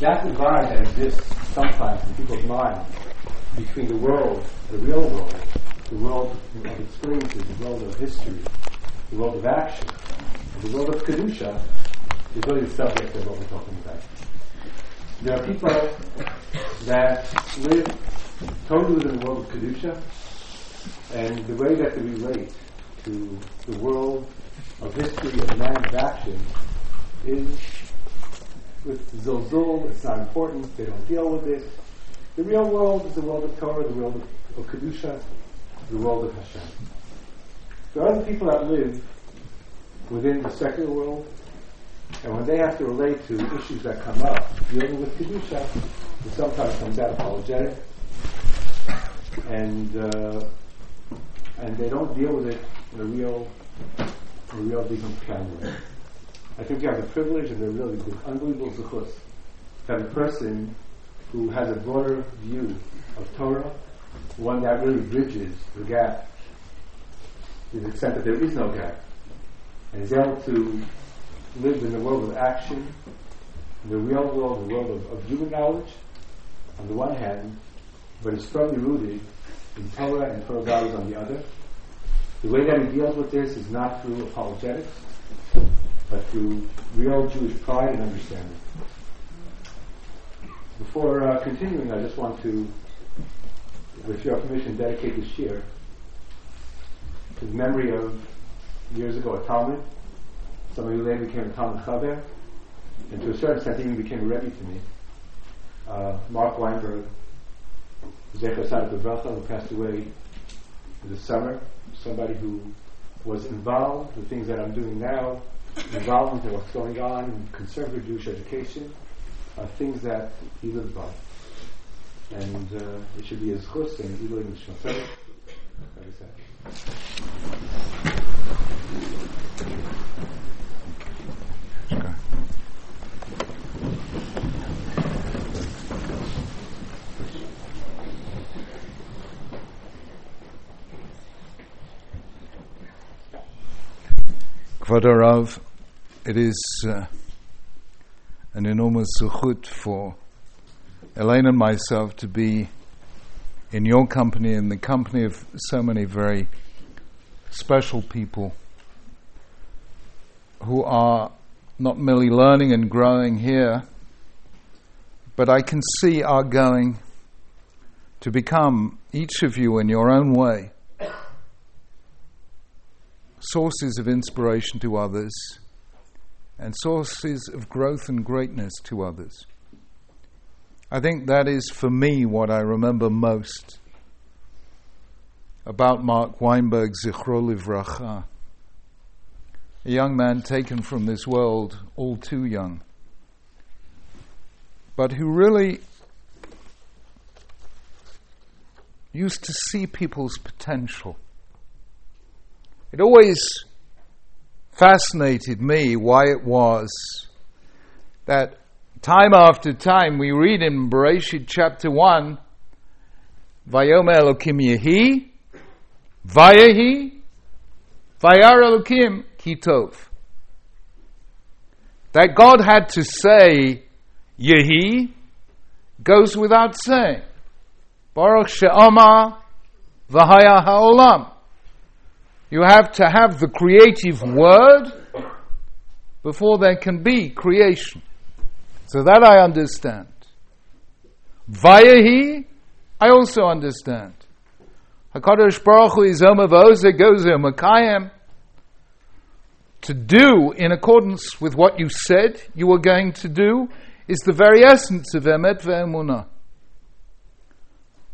that divide that exists sometimes in people's minds between the world, the real world, the world of experiences, the world of history, the world of action, and the world of Kedusha is really the subject of what we're talking about. There are people that live totally within the world of Kedusha, and the way that they relate to the world of history, of man's action, is with Zilzul, it's not important, they don't deal with it. The real world is the world of Torah, the world of, of Kedusha, the world of Hashem. There are other people that live within the secular world, and when they have to relate to issues that come up dealing with Kedusha, it sometimes comes out apologetic, and uh, and they don't deal with it in a real, a real way. I think you have the privilege and the really the unbelievable zuchus to have a person who has a broader view of Torah, one that really bridges the gap to the extent that there is no gap, and is able to live in the world of action, in the real world, the world of, of human knowledge, on the one hand, but is firmly rooted in Torah and Torah values on the other. The way that he deals with this is not through apologetics, but through real Jewish pride and understanding. Before uh, continuing, I just want to, with your permission, dedicate this year to the memory of years ago a Talmud, somebody who later became a Talmud Chaver, and to a certain extent even became a Rebbe to me, uh, Mark Weinberg, Sadat Bracha, who passed away this summer, somebody who was involved with things that I'm doing now, involvement in what's going on in conservative Jewish education, are things that he lives by. And uh, it should be his chus and Ilu in Kvod it is uh, an enormous zechut for Elaine and myself to be in your company, in the company of so many very special people who are not merely learning and growing here, but I can see are going to become, each of you in your own way, sources of inspiration to others and sources of growth and greatness to others. I think that is for me what I remember most about Mark Weinberg, Zichro Livracha, a young man taken from this world all too young, but who really used to see people's potential it always fascinated me why it was that time after time we read in Bereshit chapter 1 Vayom Elokim Yehi Vayehi Vayar Elokim Kitov that God had to say Yehi goes without saying. Baruch She'ama Vahaya Ha'olam you have to have the creative word before there can be creation. So that I understand. Vayahi, I also understand. Hakadosh Baruch Hu is Makayim. To do in accordance with what you said you were going to do is the very essence of Emet ve'emunah.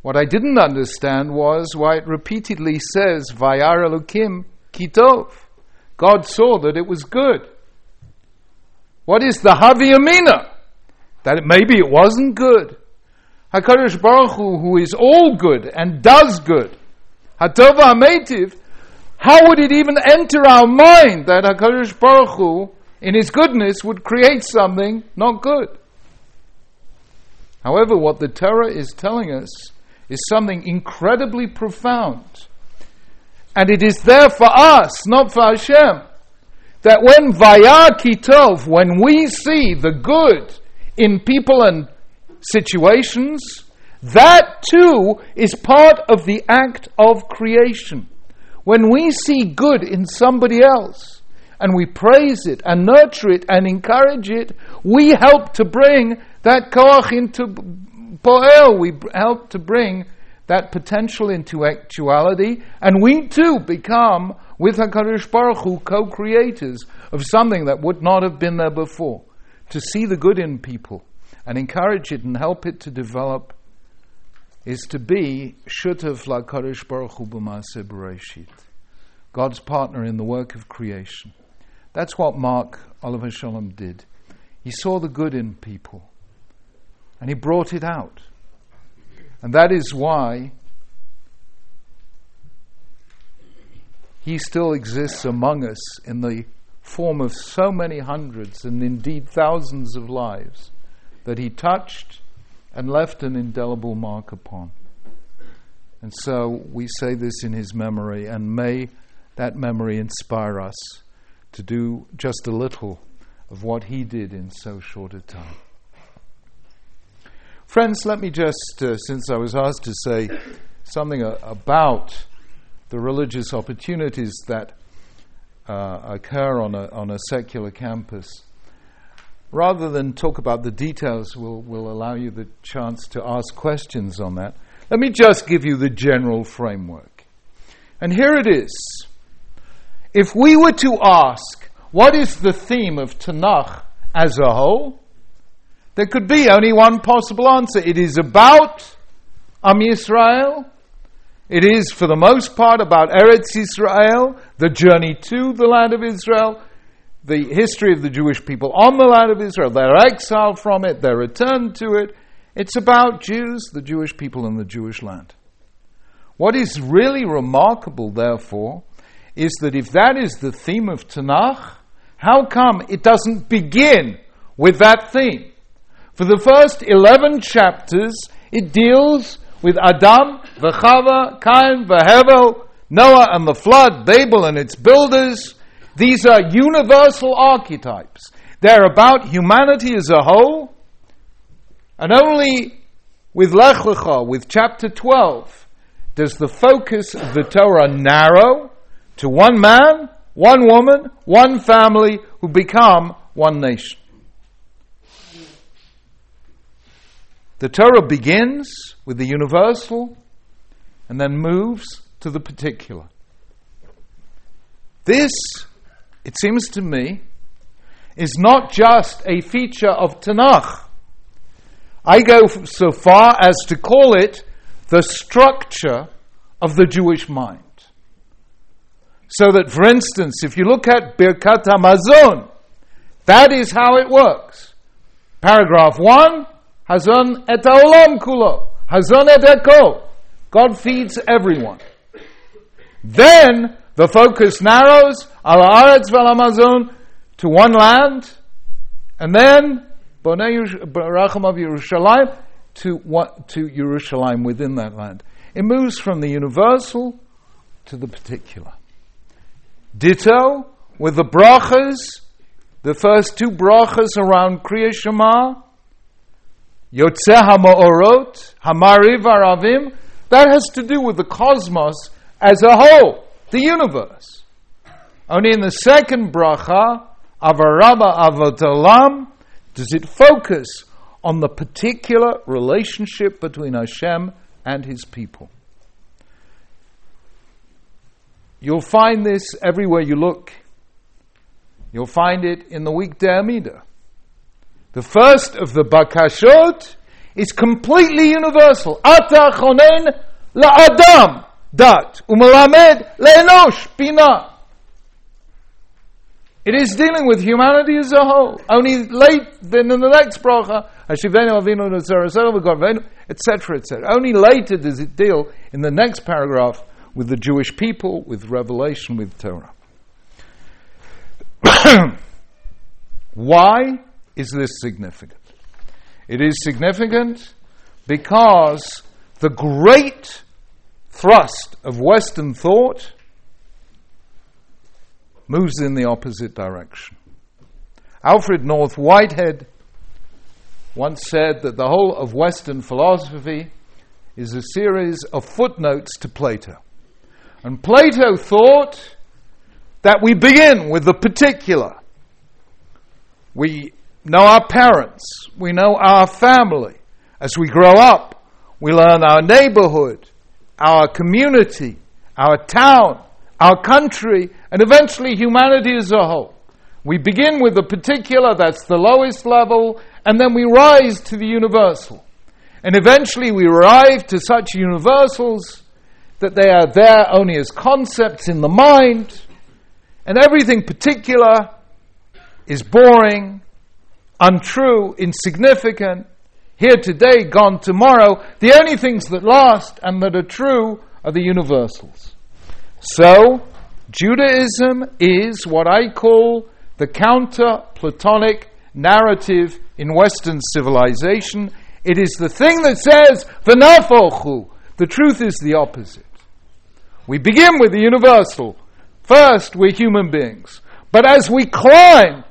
What I didn't understand was why it repeatedly says, Vayar Elokim Kitov. God saw that it was good. What is the Havi Amina? That maybe it wasn't good. HaKadosh Baruch Hu, who is all good and does good, Hatova Ametiv, how would it even enter our mind that HaKadosh Baruch Hu, in His goodness, would create something not good? However, what the Torah is telling us is something incredibly profound. And it is there for us, not for Hashem. That when Vayar Kitov, when we see the good in people and situations, that too is part of the act of creation. When we see good in somebody else and we praise it and nurture it and encourage it, we help to bring that koach into poel. We help to bring that potential into actuality, and we too become, with HaKadosh Baruch Hu, co-creators of something that would not have been there before. To see the good in people and encourage it and help it to develop is to be shutav LaKadosh Baruch Hu b'maaseh God's partner in the work of creation. That's what Mark alav hashalom did. He saw the good in people, and he brought it out. And that is why he still exists among us in the form of so many hundreds and indeed thousands of lives that he touched and left an indelible mark upon. And so we say this in his memory, and may that memory inspire us to do just a little of what he did in so short a time. Friends, let me just, uh, since I was asked to say something about the religious opportunities that uh, occur on a, on a secular campus, rather than talk about the details, we'll, we'll allow you the chance to ask questions on that. Let me just give you the general framework. And here it is. If we were to ask, what is the theme of Tanakh as a whole? There could be only one possible answer. It is about Am Yisrael. It is, for the most part, about Eretz Yisrael, the journey to the land of Israel, the history of the Jewish people on the land of Israel, their exile from it, their return to it. It's about Jews, the Jewish people, and the Jewish land. What is really remarkable, therefore, is that if that is the theme of Tanakh, how come it doesn't begin with that theme? For the first 11 chapters, it deals with Adam, Vechava, Cain, Vehevel, Noah and the flood, Babel and its builders. These are universal archetypes. They're about humanity as a whole. And only with Lech Lecha, with chapter 12, does the focus of the Torah narrow to one man, one woman, one family who become one nation. The Torah begins with the universal and then moves to the particular. This, it seems to me, is not just a feature of Tanakh. I go so far as to call it the structure of the Jewish mind. So that, for instance, if you look at Birkat Hamazon, that is how it works. Paragraph 1 Hazon et haolam kulo. Hazon et eko. God feeds everyone. Then the focus narrows al haaretz Amazon to one land, and then of Yerushalayim to what to Yerushalayim within that land. It moves from the universal to the particular. Ditto with the brachas, the first two brachas around Kriya Shema, Yotze HaMa'orot, Hamariv Aravim, that has to do with the cosmos as a whole, the universe. Only in the second bracha, Avaraba Avotolam, does it focus on the particular relationship between Hashem and His people. You'll find this everywhere you look. You'll find it in the weekday Amidah. The first of the bakashot is completely universal. Ata chonen la'adam dat umelamed le'enosh bina. It is dealing with humanity as a whole. Only late, then in the next bracha, etc., etc. Only later does it deal in the next paragraph with the Jewish people, with revelation, with Torah. Why? Is this significant? It is significant because the great thrust of Western thought moves in the opposite direction. Alfred North Whitehead once said that the whole of Western philosophy is a series of footnotes to Plato. And Plato thought that we begin with the particular. We know our parents, we know our family. As we grow up, we learn our neighborhood, our community, our town, our country, and eventually humanity as a whole. We begin with the particular, that's the lowest level, and then we rise to the universal. And eventually we arrive to such universals that they are there only as concepts in the mind, and everything particular is boring, untrue, insignificant, here today, gone tomorrow. The only things that last and that are true are the universals. So, Judaism is what I call the counter Platonic narrative in Western civilization. It is the thing that says. The truth is the opposite. We begin with the universal. First, we're human beings. But as we climb,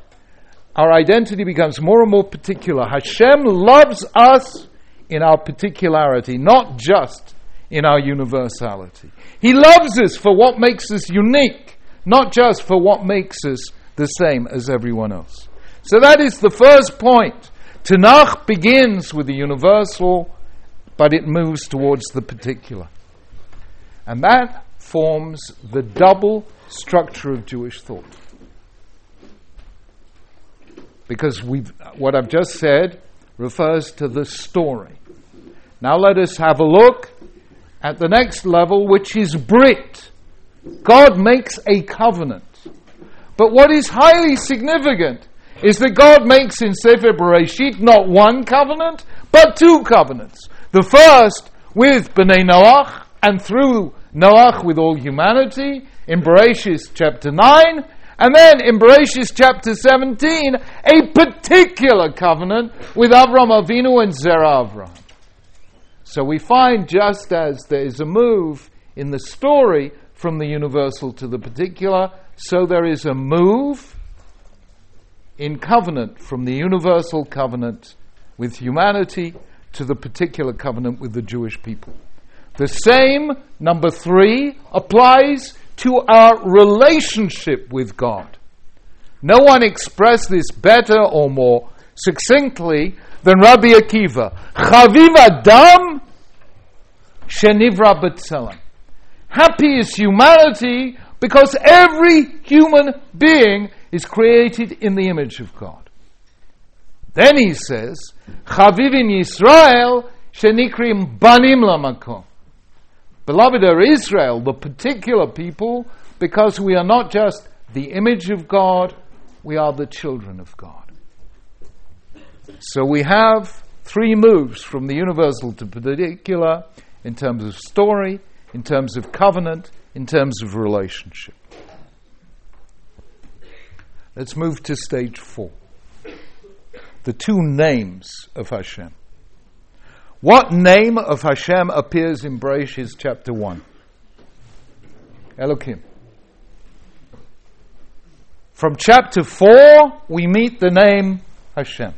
our identity becomes more and more particular. Hashem loves us in our particularity, not just in our universality. He loves us for what makes us unique, not just for what makes us the same as everyone else. So that is the first point. Tanakh begins with the universal, but it moves towards the particular. And that forms the double structure of Jewish thought. Because we've, what I've just said refers to the story. Now let us have a look at the next level, which is Brit. God makes a covenant. But what is highly significant is that God makes in Sefer Bereshit not one covenant, but two covenants. The first with Bnei Noach, and through Noach with all humanity, in Bereshit chapter 9, and then in Bereshit chapter 17, a particular covenant with Avram Avinu and Zerah Avram. So we find just as there is a move in the story from the universal to the particular, so there is a move in covenant from the universal covenant with humanity to the particular covenant with the Jewish people. The same, number three, applies to our relationship with God. No one expressed this better or more succinctly than Rabbi Akiva. Chaviv Adam shenivra b'tzelem. Happy is humanity because every human being is created in the image of God. Then he says, Chaviv in Yisrael shenikrim banim lamakom. Beloved are Israel, the particular people, because we are not just the image of God, we are the children of God. So we have three moves from the universal to particular in terms of story, in terms of covenant, in terms of relationship. Let's move to stage four. The two names of Hashem. What name of Hashem appears in Bereshit chapter 1? Elohim. From chapter 4, we meet the name Hashem.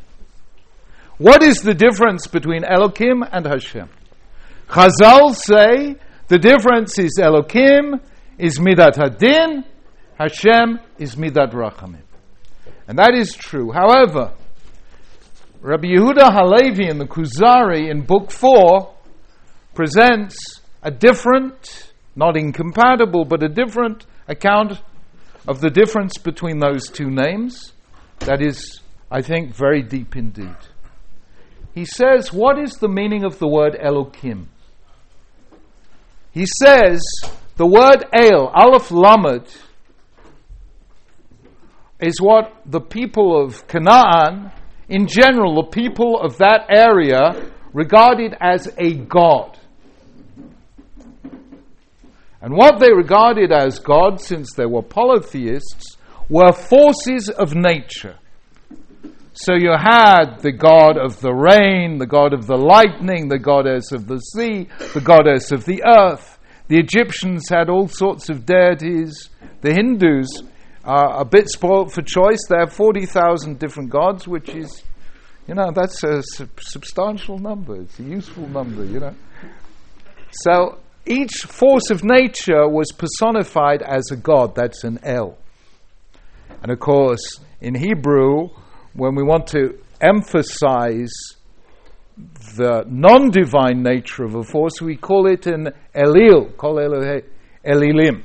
What is the difference between Elohim and Hashem? Chazal say the difference is Elohim is Midat Hadin, Hashem is Midat Rachamim. And that is true. However, Rabbi Yehuda Halevi in the Kuzari in Book 4 presents a different, not incompatible, but a different account of the difference between those two names. That is, I think, very deep indeed. He says, What is the meaning of the word Elokim? He says, the word El, Aleph Lamed, is what the people of Canaan in general, the people of that area regarded as a god. And what they regarded as God, since they were polytheists, were forces of nature. So you had the god of the rain, the god of the lightning, the goddess of the sea, the goddess of the earth. The Egyptians had all sorts of deities. The Hindus are a bit spoilt for choice. They have 40,000 different gods, which is You know, that's a sub- substantial number. It's a useful number, you know. So each force of nature was personified as a god. That's an El. And of course, in Hebrew, when we want to emphasize the non divine nature of a force, we call it an Elil, call Elohe, Elilim.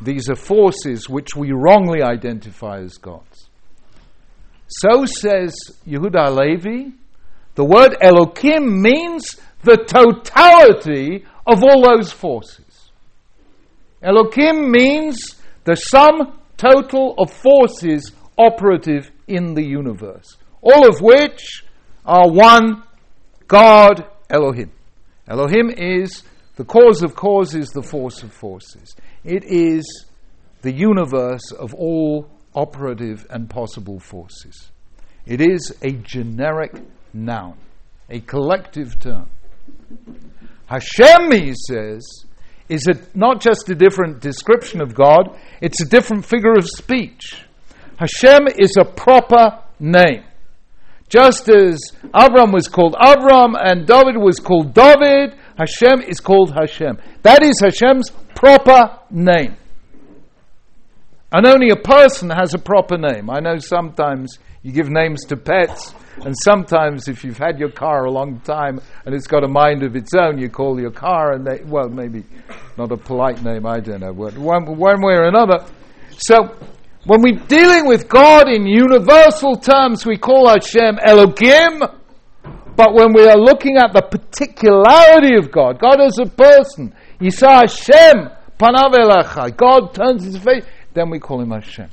These are forces which we wrongly identify as gods. So says Yehuda Halevi, the word Elokim means the totality of all those forces. Elokim means the sum total of forces operative in the universe, all of which are one God Elohim. Elohim is the cause of causes, the force of forces. It is the universe of all operative and possible forces. It is a generic noun, a collective term. Hashem, he says, is a, not just a different description of God, it's a different figure of speech. Hashem is a proper name. Just as Avram was called Avram and David was called David, Hashem is called Hashem. That is Hashem's proper name. And only a person has a proper name. I know sometimes you give names to pets and sometimes, if you've had your car a long time and it's got a mind of its own, you call your car, and they, well, maybe not a polite name, I don't know, one, one way or another. So, when we're dealing with God in universal terms, we call Hashem Elohim. But when we are looking at the particularity of God, God as a person, Yisa Hashem, Panav God turns his face, then we call him Hashem.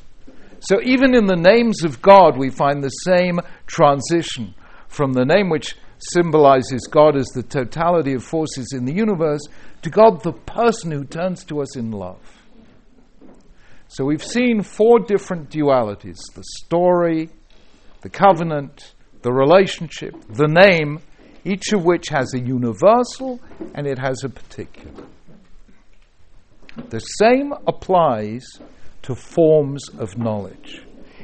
So even in the names of God, we find the same transition from the name which symbolizes God as the totality of forces in the universe to God, the person who turns to us in love. So we've seen four different dualities the story, the covenant, the relationship, the name, each of which has a universal and it has a particular. The same applies to forms of knowledge.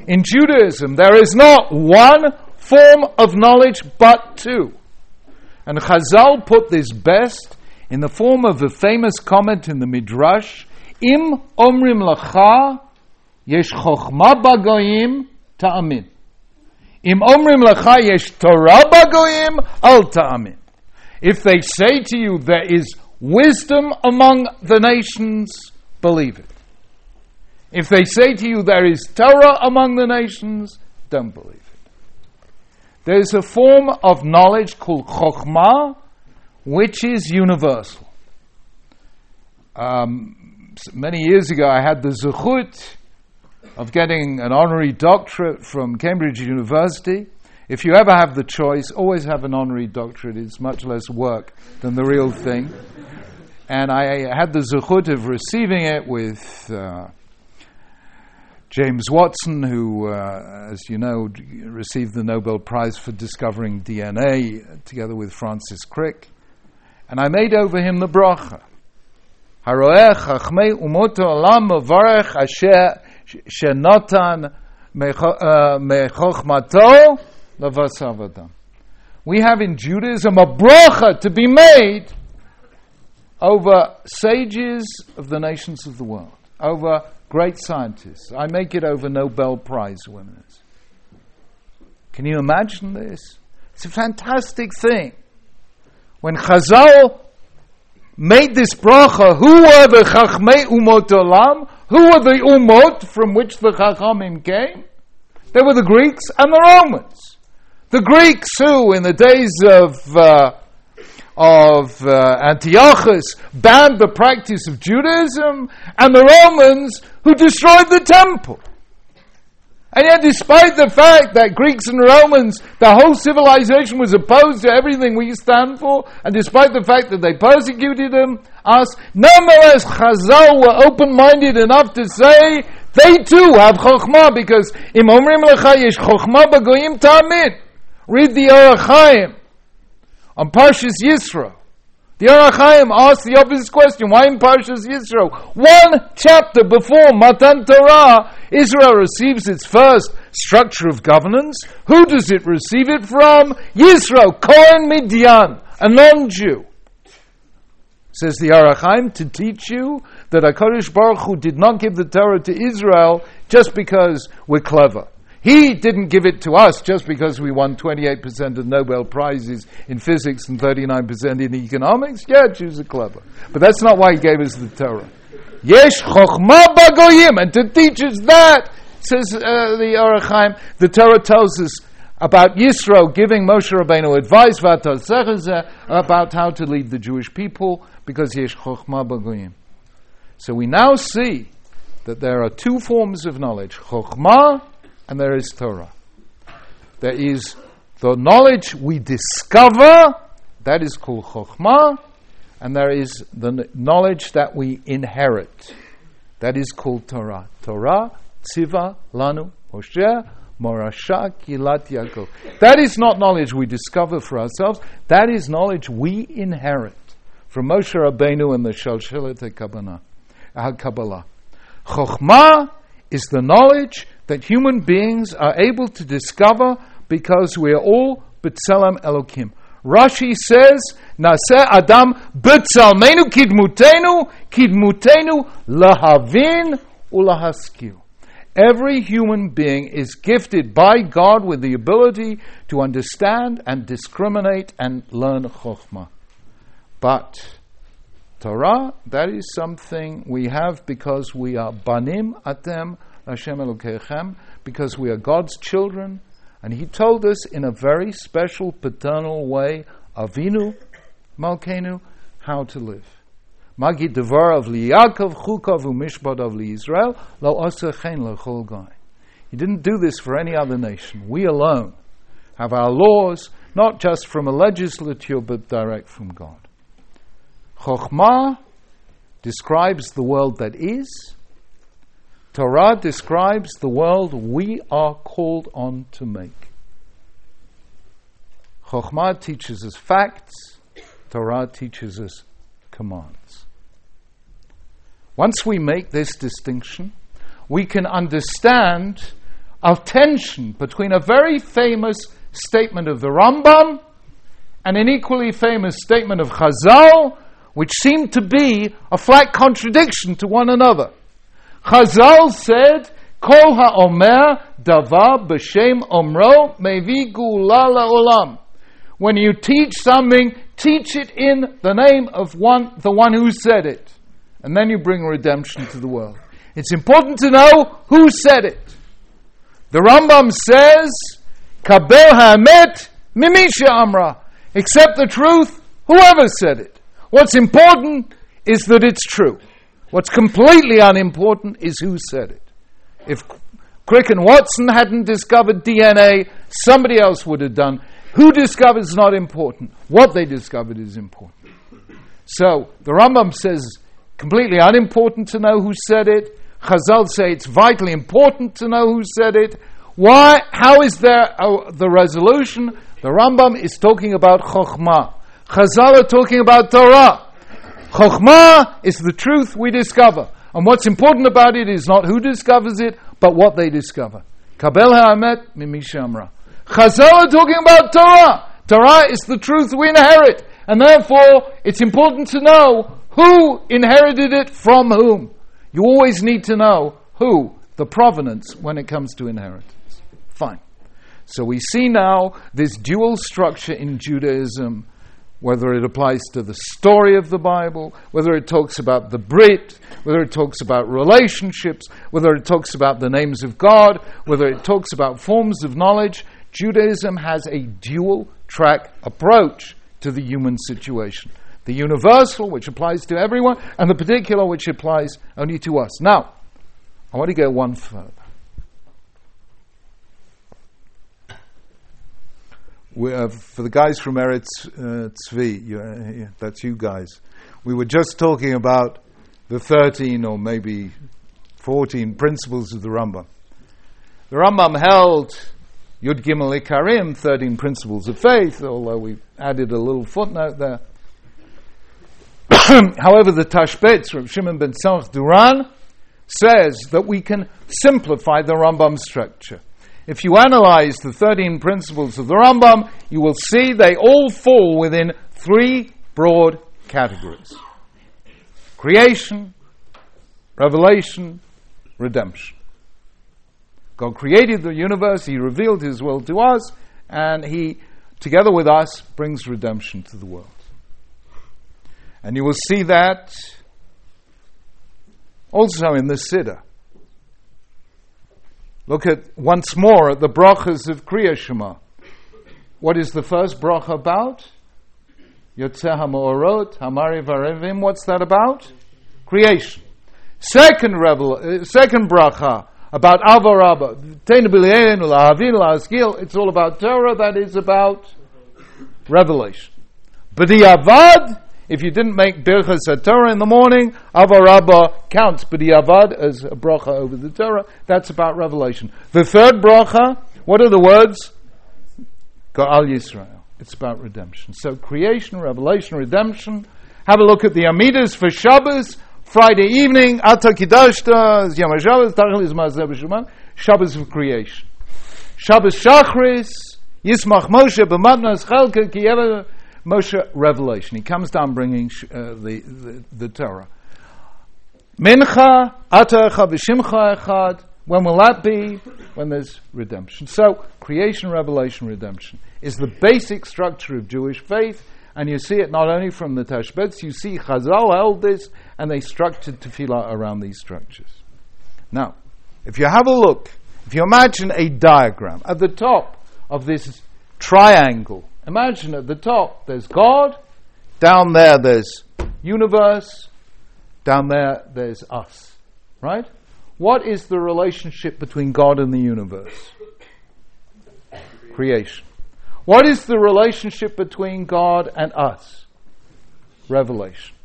In Judaism, there is not one form of knowledge but two. And Chazal put this best in the form of a famous comment in the Midrash Im omrim lacha yesh chokhma bagoyim ta'amin. Im omrim lacha yesh Torah bagoyim al ta'amin. If they say to you there is wisdom among the nations, believe it. If they say to you there is Torah among the nations, don't believe it. There is a form of knowledge called Chokhmah, which is universal. Um, many years ago, I had the zechut of getting an honorary doctorate from Cambridge University. If you ever have the choice, always have an honorary doctorate. It's much less work than the real thing. And I had the zechut of receiving it with. Uh, James Watson, who, uh, as you know, received the Nobel Prize for discovering DNA together with Francis Crick. And I made over him the bracha. Haroech chachmei umoto olam asher shenotan uh, mechochmato levasavadam. We have in Judaism a bracha to be made over sages of the nations of the world, over great scientists. I make it over Nobel Prize winners. Can you imagine this? It's a fantastic thing. When Chazal made this bracha, who were the Chachmei Umot Olam? Who were the Umot from which the Chachamim came? They were the Greeks and the Romans. The Greeks who, in the days of uh, of uh, Antiochus banned the practice of Judaism, and the Romans who destroyed the temple. And yet, despite the fact that Greeks and Romans, the whole civilization was opposed to everything we stand for, and despite the fact that they persecuted them, us, nonetheless, Chazal were open-minded enough to say they too have chokhmah because im omrim lecha yesh chokhmah b'goyim ta'amin. Read the Orach on Parshas Yisro. The Ohr HaChaim asked the obvious question, why in Parshas Yisro? One chapter before Matan Torah, Israel receives its first structure of governance. Who does it receive it from? Yisro, Kohen Midian, a non-Jew. Says the Ohr HaChaim to teach you that HaKadosh Baruch Hu did not give the Torah to Israel just because we're clever. He didn't give it to us just because we won 28% of Nobel Prizes in physics and 39% in economics. Yeah, Jews are clever. But that's not why he gave us the Torah. Yesh chokhmah bagoyim, and to teach us that, says uh, the Ohr the Torah tells us about Yisro giving Moshe Rabbeinu advice about how to lead the Jewish people because yesh chokhmah bagoyim. So we now see that there are two forms of knowledge, chokhmah and there is Torah. There is the knowledge we discover, that is called Chokhmah, and there is the knowledge that we inherit, that is called Torah. Torah, Tziva, Lanu, Moshe, Morasha, Kilat Yaakov. That is not knowledge we discover for ourselves, that is knowledge we inherit from Moshe Rabbeinu and the Shalshelet HaKabbalah. Chokhmah is the knowledge that human beings are able to discover because we are all B'Tselem Elokim. Rashi says, Naseh Adam B'Tzelmenu Kidmutenu Kidmutenu Lahavin Ulahaskiu. Every human being is gifted by God with the ability to understand and discriminate and learn Chokhmah. But Torah, that is something we have because we are Banim Atem Hashem Elokeichem, because we are God's children, and He told us in a very special paternal way, Avinu Malkenu, how to live. Magi devar of liyakov chukav umishpat of Israel lo chen lechol guy. He didn't do this for any other nation. We alone have our laws, not just from a legislature, but direct from God. Chokhmah describes the world that is, Torah describes the world we are called on to make. Chokhmah teaches us facts, Torah teaches us commands. Once we make this distinction, we can understand a tension between a very famous statement of the Rambam and an equally famous statement of Chazal, which seem to be a flat contradiction to one another. Chazal said, Kol ha'omer davar b'shem omro mevi gula olam. When you teach something, teach it in the name of one, the one who said it. And then you bring redemption to the world. It's important to know who said it. The Rambam says, Kabel ha'emet mimisha amra. Accept the truth, whoever said it. What's important is that it's true. What's completely unimportant is who said it. If Crick and Watson hadn't discovered DNA, somebody else would have done. Who discovered is not important. What they discovered is important. So the Rambam says completely unimportant to know who said it. Chazal say it's vitally important to know who said it. Why? How is there oh, the resolution? The Rambam is talking about Chokhmah. Chazal are talking about Torah. Chokhmah is the truth we discover. And what's important about it is not who discovers it, but what they discover. Kabel ha'amet mimishamra. Chazal are talking about Torah. Torah is the truth we inherit. And therefore, it's important to know who inherited it from whom. You always need to know who, the provenance, when it comes to inheritance. Fine. So we see now this dual structure in Judaism whether it applies to the story of the Bible, whether it talks about the Brit, whether it talks about relationships, whether it talks about the names of God, whether it talks about forms of knowledge, Judaism has a dual track approach to the human situation. The universal, which applies to everyone, and the particular, which applies only to us. Now, I want to go one further. Uh, for the guys from Eretz uh, Tzvi, you, uh, that's you guys, we were just talking about the 13 or maybe 14 principles of the Rambam. The Rambam held Yud Gimel Ikarim, 13 principles of faith, although we added a little footnote there. However, the Tashbetz from Shimon ben Tzemach Duran says that we can simplify the Rambam structure. If you analyze the 13 principles of the Rambam, you will see they all fall within three broad categories creation, revelation, redemption. God created the universe, He revealed His will to us, and He, together with us, brings redemption to the world. And you will see that also in the Siddur. Look at once more at the brachas of Kriya Shema. What is the first bracha about? Yotzeh HaMorot, Hamari Varevim. What's that about? Creation. Second, revel, uh, second bracha about Avarabba. It's all about Torah, that is about revelation. But the Avad, if you didn't make Birchas Torah in the morning, Avarabba counts. But the Avad as a bracha over the Torah, that's about revelation. The third bracha, what are the words? Ga'al Yisrael. It's about redemption. So creation, revelation, redemption. Have a look at the Amidas for Shabbos. Friday evening, Ata Kidashta, Yom HaShabbos, Tachlis B'Shuman, Shabbos of creation. Shabbos Shachris, Yismach Moshe, B'matnas Chalke, Kiyeva, Moshe, revelation. He comes down bringing uh, the, the, the Torah. Mincha, Ata Echad, V'Shimcha Echad, when will that be? When there's redemption. So, creation, revelation, redemption is the basic structure of Jewish faith, and you see it not only from the Tashbetz, you see Chazal held this, and they structured tefillah around these structures. Now, if you have a look, if you imagine a diagram, at the top of this triangle, imagine at the top there's God, down there there's universe, down there there's us. Right? What is the relationship between God and the universe? Creation. What is the relationship between God and us? Revelation.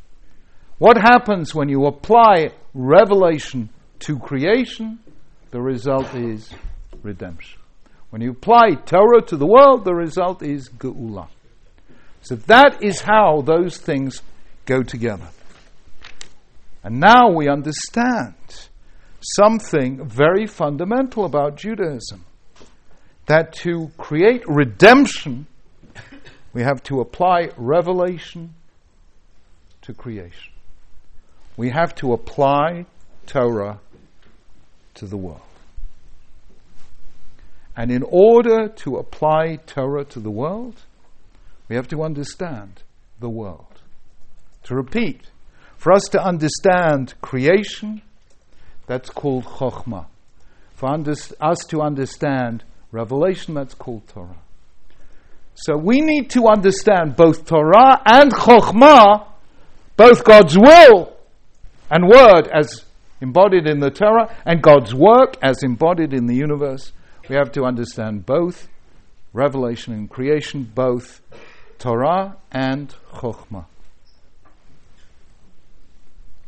What happens when you apply revelation to creation? The result is redemption. When you apply Torah to the world, the result is Geula. So that is how those things go together. And now we understand something very fundamental about Judaism that to create redemption, we have to apply revelation to creation. We have to apply Torah to the world. And in order to apply Torah to the world, we have to understand the world. To repeat, for us to understand creation, that's called Chokhmah. For us to understand Revelation, that's called Torah. So we need to understand both Torah and Chokhmah, both God's will and word as embodied in the Torah, and God's work as embodied in the universe. We have to understand both revelation and creation, both Torah and Chokhmah.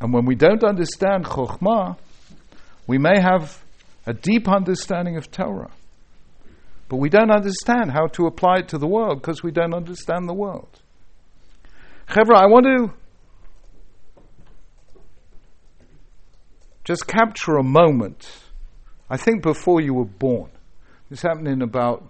And when we don't understand Chokhmah, we may have a deep understanding of Torah. But we don't understand how to apply it to the world because we don't understand the world. Chevra, I want to just capture a moment. I think before you were born. This happened in about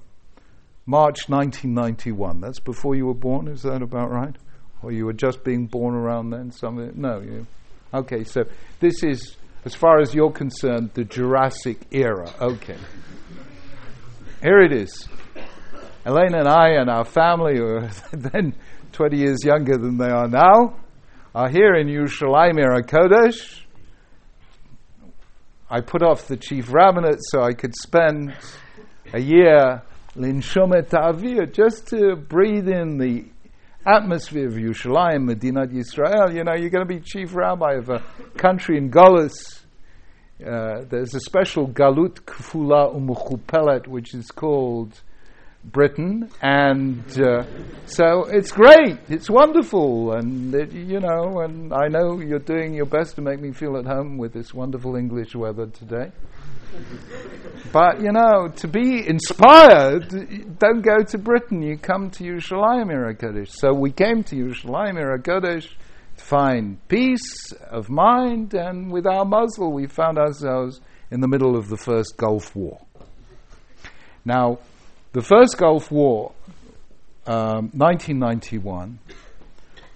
March 1991. That's before you were born, is that about right? Or you were just being born around then? Something? No, you. Okay, so this is, as far as you're concerned, the Jurassic era. Okay. Here it is. Elaine and I and our family, who are then 20 years younger than they are now, are here in Yerushalayim Kodesh. I put off the chief rabbinate so I could spend a year linshomet ta'avir, just to breathe in the atmosphere of Yerushalayim, Medinat Yisrael. You know, you're going to be chief rabbi of a country in Golis uh, there's a special galut kfula umuchupelet, which is called Britain, and uh, so it's great, it's wonderful, and it, you know, and I know you're doing your best to make me feel at home with this wonderful English weather today. But you know, to be inspired, don't go to Britain. You come to Yerushalayim Kodesh. So we came to Yerushalayim to find peace of mind, and with our muzzle, we found ourselves in the middle of the first Gulf War. Now, the first Gulf War, um, 1991,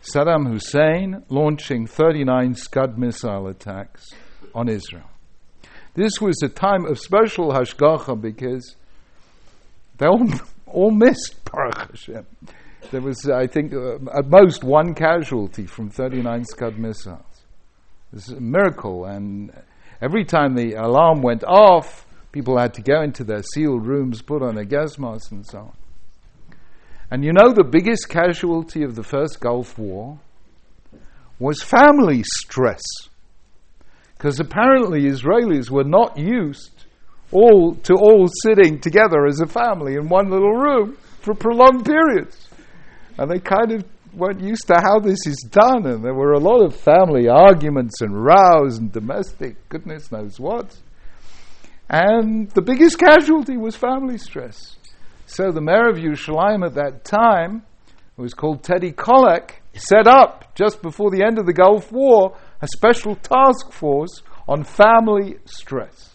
Saddam Hussein launching 39 Scud missile attacks on Israel. This was a time of special hashgacha because they all, all missed Baruch Hashem. There was, I think, uh, at most one casualty from 39 Scud missiles. This is a miracle, and every time the alarm went off, people had to go into their sealed rooms, put on a gas mask, and so on. And you know the biggest casualty of the first Gulf War was family stress. Because apparently Israelis were not used all to all sitting together as a family in one little room for prolonged periods. And they kind of weren't used to how this is done, and there were a lot of family arguments and rows and domestic goodness knows what. And the biggest casualty was family stress. So the mayor of Yerushalayim at that time, who was called Teddy Kollek, set up just before the end of the Gulf War a special task force on family stress.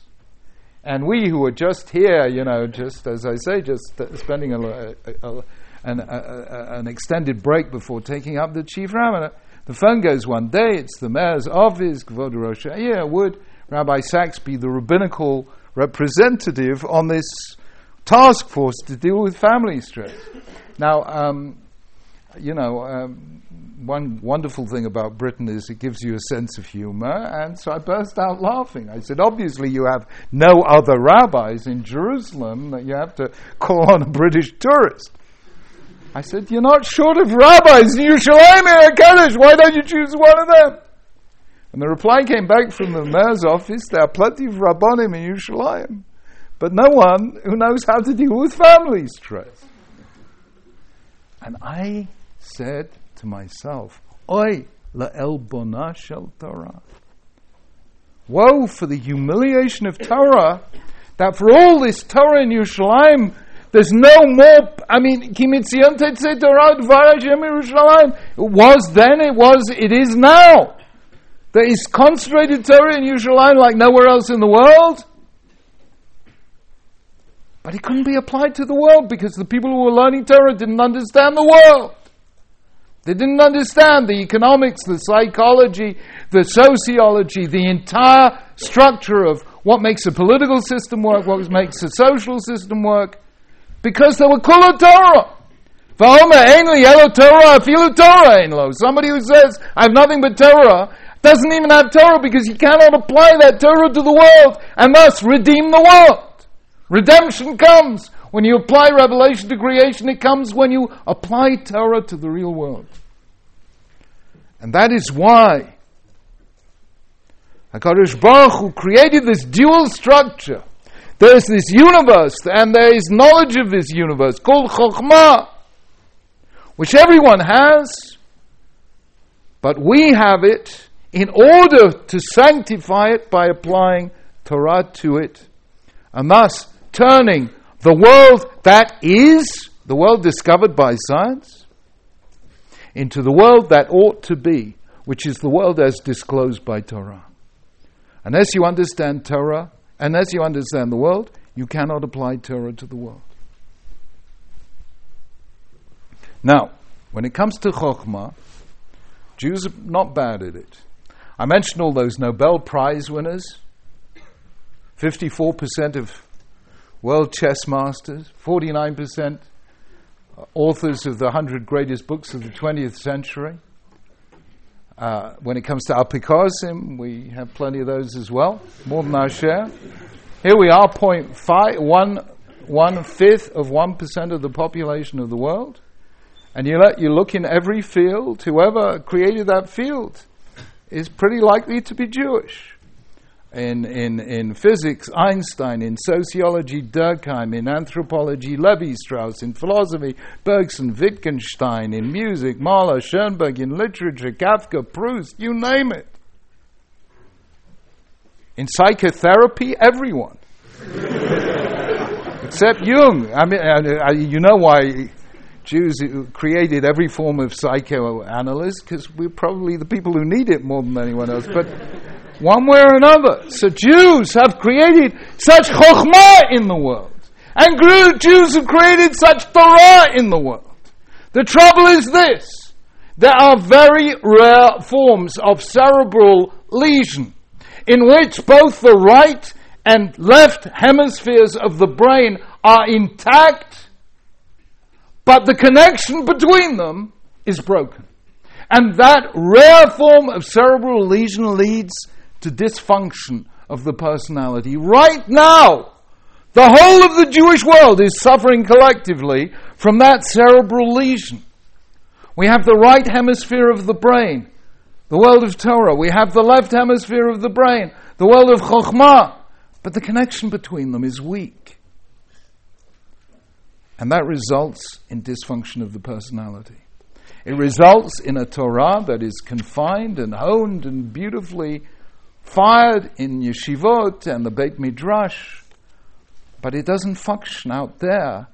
And we who are just here, you know, just as I say, just uh, spending a, a, a, an, an, extended break before taking up the chief rabbinate, the phone goes one day, it's the mayor's office, Kvod Rosh would Rabbi Sacks be the rabbinical representative on this task force to deal with family stress. Now, um, you know, um, one wonderful thing about Britain is it gives you a sense of humor, and so I burst out laughing. I said, obviously, you have no other rabbis in Jerusalem that you have to call on a British tourist. I said, You're not short of rabbis in Yerushalayim Kaddish. Why don't you choose one of them? And the reply came back from the mayor's office there are plenty of rabbanim in Yerushalayim but no one who knows how to deal with family stress. And I said to myself, Oi, la'el bona shel Torah. Woe for the humiliation of Torah, that for all this Torah in Yerushalayim, there's no more, I mean, Yerushalayim. It was then, it was, it is now. There is concentrated Torah in Yerushalayim like nowhere else in the world. But it couldn't be applied to the world because the people who were learning Torah didn't understand the world. They didn't understand the economics, the psychology, the sociology, the entire structure of what makes a political system work, what makes a social system work, because they were kula Torah. Somebody who says, I have nothing but Torah, doesn't even have Torah because he cannot apply that Torah to the world and thus redeem the world. Redemption comes when you apply revelation to creation, it comes when you apply Torah to the real world. And that is why HaKadosh Baruch Hu created this dual structure. There is this universe, and there is knowledge of this universe called Chokhmah, which everyone has, but we have it in order to sanctify it by applying Torah to it. And thus, turning the world that is, the world discovered by science, into the world that ought to be, which is the world as disclosed by Torah. Unless you understand Torah, unless you understand the world, you cannot apply Torah to the world. Now, when it comes to Chokhmah, Jews are not bad at it. I mentioned all those Nobel Prize winners. 54% of world chess masters, 49% authors of the 100 greatest books of the 20th century. Uh, when it comes to apikosim, we have plenty of those as well, more than our share. Here we are, point five, one, one fifth of 1% of the population of the world. And you, let, you look in every field, whoever created that field is pretty likely to be Jewish in, in, in physics, Einstein, in sociology, Durkheim, in anthropology, Levi Strauss, in philosophy, Bergson, Wittgenstein, in music, Mahler, Schoenberg, in literature, Kafka, Proust, you name it. In psychotherapy, everyone. Except Jung. I mean, uh, you know why Jews created every form of psychoanalysis because we're probably the people who need it more than anyone else. But one way or another. So Jews have created such chokhmah in the world. And Jews have created such Torah in the world. The trouble is this. There are very rare forms of cerebral lesion in which both the right and left hemispheres of the brain are intact, but the connection between them is broken. And that rare form of cerebral lesion leads to dysfunction of the personality. Right now, the whole of the Jewish world is suffering collectively from that cerebral lesion. We have the right hemisphere of the brain, the world of Torah. We have the left hemisphere of the brain, the world of Chokhmah. But the connection between them is weak. And that results in dysfunction of the personality. It results in a Torah that is confined and honed and beautifully fired in yeshivot and the Beit Midrash, but it doesn't function out there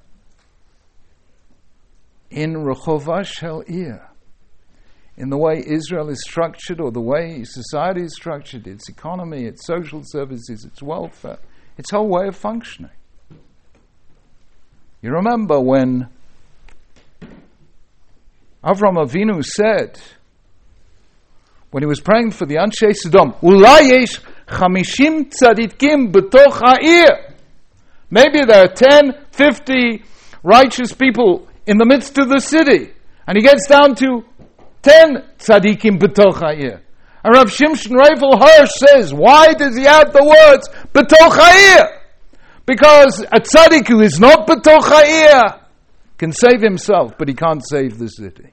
in Rechova Shel in the way Israel is structured or the way society is structured, its economy, its social services, its welfare, its whole way of functioning. You remember when Avram Avinu said, when he was praying for the Anshe Sodom, Ulayesh chamishim tzadikim b'toch ha'ir. Maybe there are 10, 50 righteous people in the midst of the city. And he gets down to 10 tzadikim b'toch ha'ir. And Rav Shimshon Raphael Hirsch says, why does he add the words b'toch ha'ir? Because a tzaddik who is not b'toch ha'ir can save himself, but he can't save the city.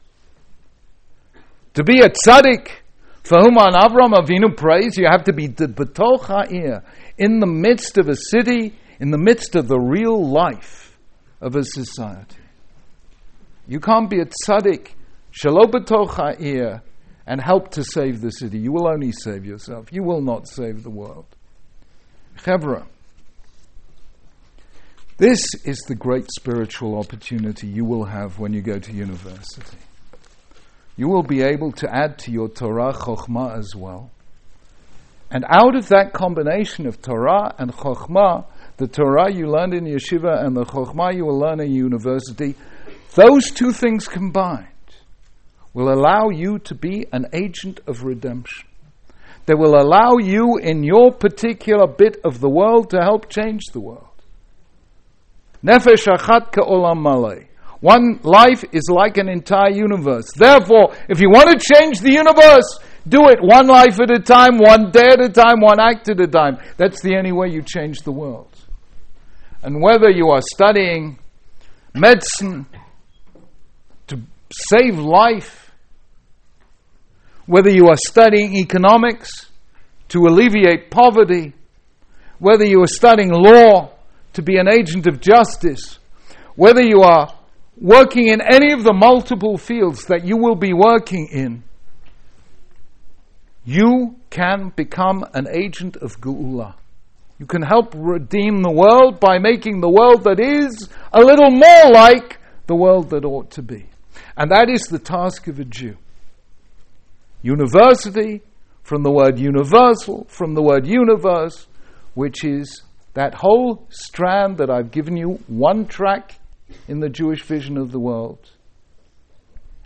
To be a tzaddik for whom on Avram Avinu prays, you have to be betoch in the midst of a city, in the midst of the real life of a society. You can't be a tzaddik, shalo betoch and help to save the city. You will only save yourself. You will not save the world. Chevra. This is the great spiritual opportunity you will have when you go to university you will be able to add to your Torah Chokhmah as well. And out of that combination of Torah and Chokhmah, the Torah you learned in yeshiva and the Chokhmah you will learn in university, those two things combined will allow you to be an agent of redemption. They will allow you in your particular bit of the world to help change the world. Nefesh achat ke'olam malay. One life is like an entire universe. Therefore, if you want to change the universe, do it one life at a time, one day at a time, one act at a time. That's the only way you change the world. And whether you are studying medicine to save life, whether you are studying economics to alleviate poverty, whether you are studying law to be an agent of justice, whether you are working in any of the multiple fields that you will be working in, you can become an agent of Geula. You can help redeem the world by making the world that is a little more like the world that ought to be. And that is the task of a Jew. University, from the word universal, from the word universe, which is that whole strand that I've given you, one track in the Jewish vision of the world.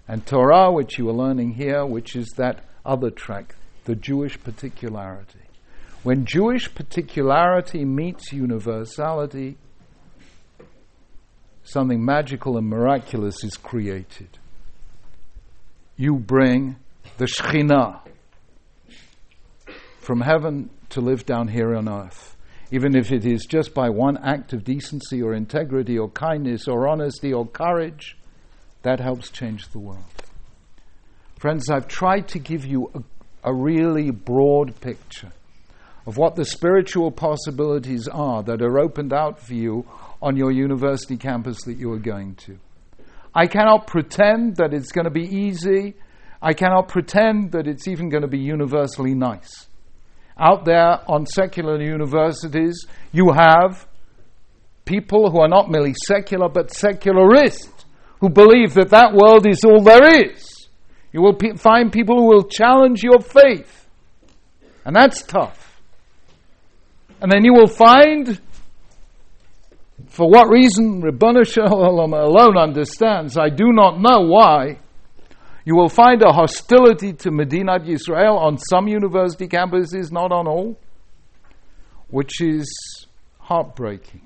And Torah, which you are learning here, which is that other track, the Jewish particularity. When Jewish particularity meets universality, something magical and miraculous is created. You bring the Shekhinah from heaven to live down here on earth even if it is just by one act of decency or integrity or kindness or honesty or courage, that helps change the world. Friends, I've tried to give you a, a really broad picture of what the spiritual possibilities are that are opened out for you on your university campus that you are going to. I cannot pretend that it's going to be easy. I cannot pretend that it's even going to be universally nice out there on secular universities, you have people who are not merely secular but secularist, who believe that that world is all there is. You will pe- find people who will challenge your faith, and that's tough. And then you will find For what reason, Ribono Shel Olam alone understands, I do not know why, you will find a hostility to Medinat Yisrael on some university campuses, not on all, which is heartbreaking.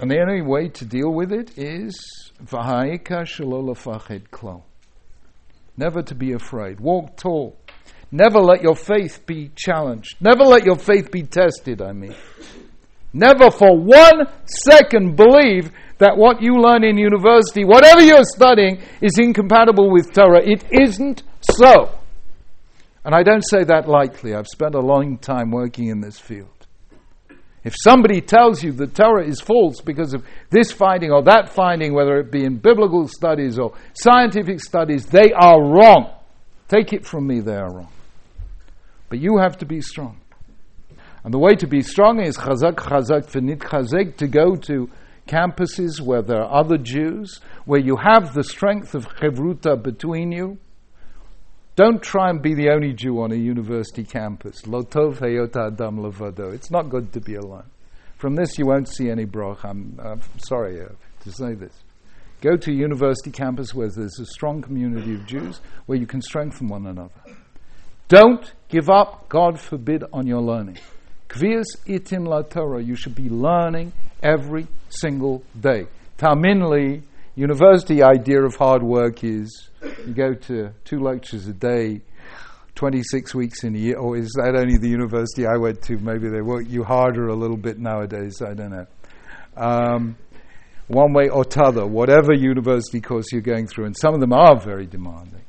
And the only way to deal with it is V'ha'ika shalolafached klo. Never to be afraid. Walk tall. Never let your faith be challenged. Never let your faith be tested, I mean. Never for one second believe that what you learn in university, whatever you're studying, is incompatible with Torah. It isn't so. And I don't say that lightly. I've spent a long time working in this field. If somebody tells you the Torah is false because of this finding or that finding, whether it be in biblical studies or scientific studies, they are wrong. Take it from me, they are wrong. But you have to be strong. And the way to be strong is chazak, chazak, finit chazek, to go to campuses where there are other Jews, where you have the strength of chevruta between you. Don't try and be the only Jew on a university campus. Lotov heyota adam levado. It's not good to be alone. From this, you won't see any brach. I'm, I'm sorry uh, to say this. Go to a university campus where there's a strong community of Jews, where you can strengthen one another. Don't give up, God forbid, on your learning. Kvias itim la Torah. You should be learning every single day. Ta'amin li, university idea of hard work is you go to two lectures a day, 26 weeks in a year, or is that only the university I went to? Maybe they work you harder a little bit nowadays, I don't know. Um, one way or t'other, whatever university course you're going through, and some of them are very demanding,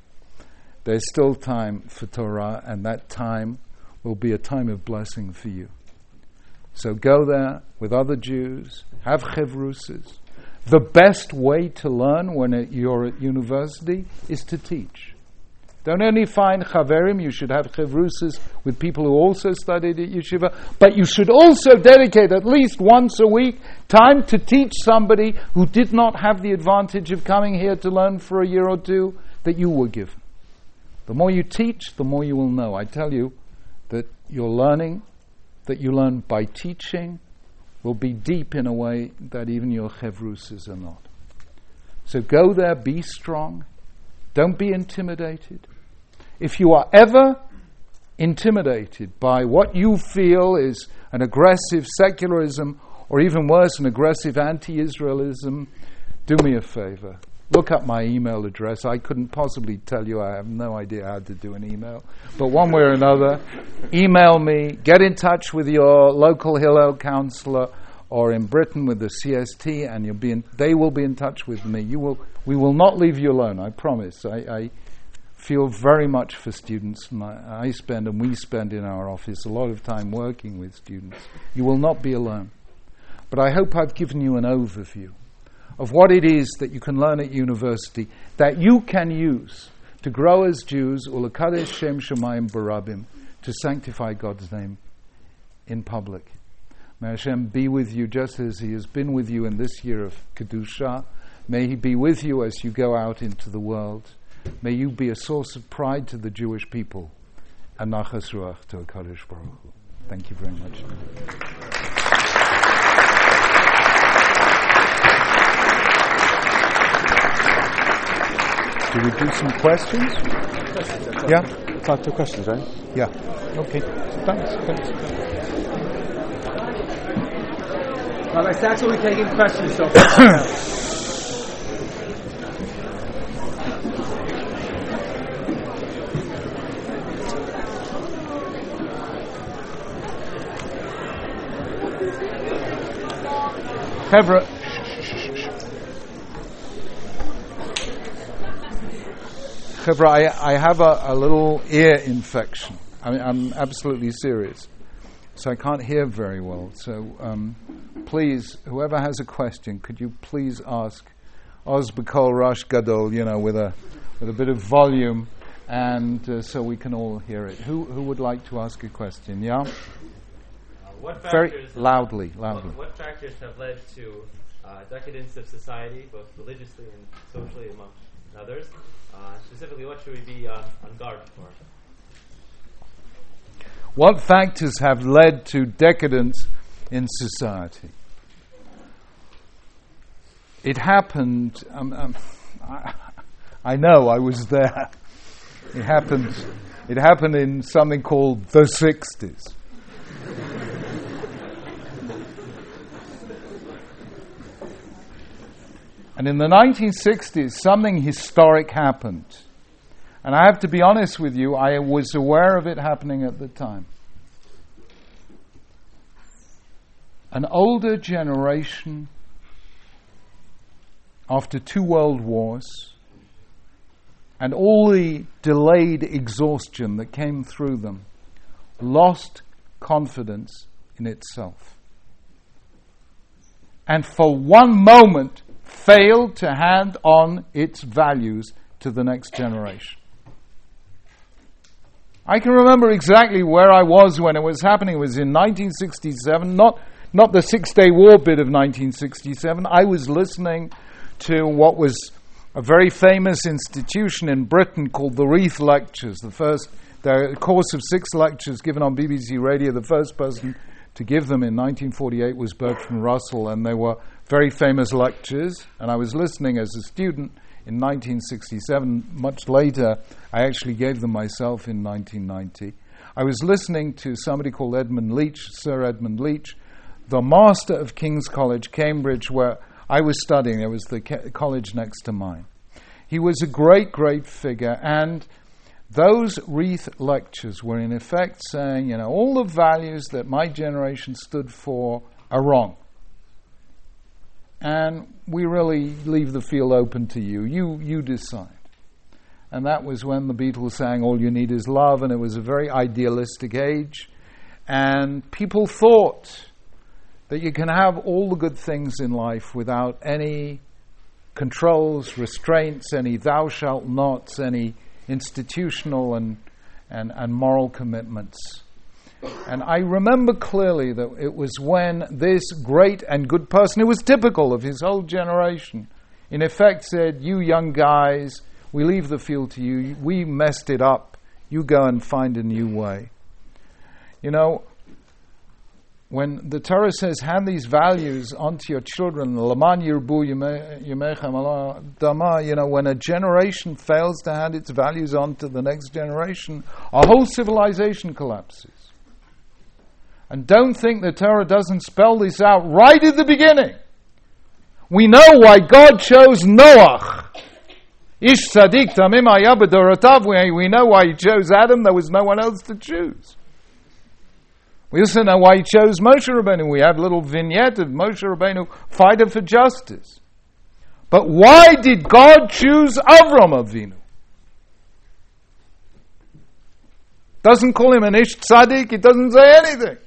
there's still time for Torah, and that time will be a time of blessing for you. So go there with other Jews, have chevrusas. The best way to learn when you're at university is to teach. Don't only find chaverim, you should have chevrusas with people who also studied at yeshiva, but you should also dedicate at least once a week time to teach somebody who did not have the advantage of coming here to learn for a year or two that you were given. The more you teach, the more you will know. I tell you that your learning, that you learn by teaching, will be deep in a way that even your chevrusas are not. So go there, be strong, don't be intimidated. If you are ever intimidated by what you feel is an aggressive secularism, or even worse, an aggressive anti Israelism, do me a favor. Look up my email address. I couldn't possibly tell you, I have no idea how to do an email. But one way or another, email me, get in touch with your local Hillel counselor or in Britain with the CST, and you'll be in, they will be in touch with me. You will, we will not leave you alone, I promise. I, I feel very much for students, and I, I spend and we spend in our office a lot of time working with students. You will not be alone. But I hope I've given you an overview of what it is that you can learn at university that you can use to grow as Jews, ulakadesh shem shemayim barabim, to sanctify God's name in public. May Hashem be with you just as He has been with you in this year of Kedusha. May He be with you as you go out into the world. May you be a source of pride to the Jewish people and nachas ruach to HaKadosh Baruch. Thank you very much. Do we do some questions? Yeah? Time for questions, right? Yeah. Okay. Thanks. Thanks. Rabbi Sacks will be taking questions so far. Chevra. Chevra, I, I have a, a little ear infection. I mean, I'm absolutely serious. So I can't hear very well. So um, please, whoever has a question, could you please ask Oz Bakol Rosh Gadol, you know, with a, with a bit of volume, and uh, so we can all hear it. Who, who would like to ask a question? Yeah? Uh, what Very factors loudly, What, loudly. what factors have led to uh, decadence of society, both religiously and socially, amongst others? Uh, specifically, what should we be on, on guard for? What factors have led to decadence in society. It happened, um, um, I, I know I was there. It happened, it happened in something called the 60s. And in the 1960s, something historic happened. And I have to be honest with you, I was aware of it happening at the time. An older generation, after two world wars, and all the delayed exhaustion that came through them, lost confidence in itself. And for one moment, failed to hand on its values to the next generation. I can remember exactly where I was when it was happening. It was in 1967, not, not the Six Day War bit of 1967. I was listening to what was a very famous institution in Britain called the Reith Lectures, the first the course of six lectures given on BBC Radio. The first person to give them in 1948 was Bertrand Russell, and they were very famous lectures, and I was listening as a student in 1967. Much later, I actually gave them myself in 1990. I was listening to somebody called Edmund Leach, Sir Edmund Leach, the master of King's College, Cambridge, where I was studying. It was the ca- college next to mine. He was a great, great figure, and those Reith lectures were in effect saying, you know, all the values that my generation stood for are wrong and we really leave the field open to you. You, you decide. And that was when the Beatles sang All You Need Is Love, and it was a very idealistic age. And people thought that you can have all the good things in life without any controls, restraints, any thou shalt nots, any institutional and, and, and moral commitments. And I remember clearly that it was when this great and good person, who was typical of his whole generation, in effect said, You young guys, we leave the field to you. We messed it up. You go and find a new way. You know, when the Torah says, hand these values onto your children, Yirbu Dama, you know, when a generation fails to hand its values on to the next generation, a whole civilization collapses. And don't think the Torah doesn't spell this out right at the beginning. We know why God chose Noach. Ish Tzaddik Tamim We know why he chose Adam. There was no one else to choose. We also know why he chose Moshe Rabbeinu. We have a little vignette of Moshe Rabbeinu fighting for justice. But why did God choose Avram Avinu? Doesn't call him an Ish Tzaddik. It doesn't say anything.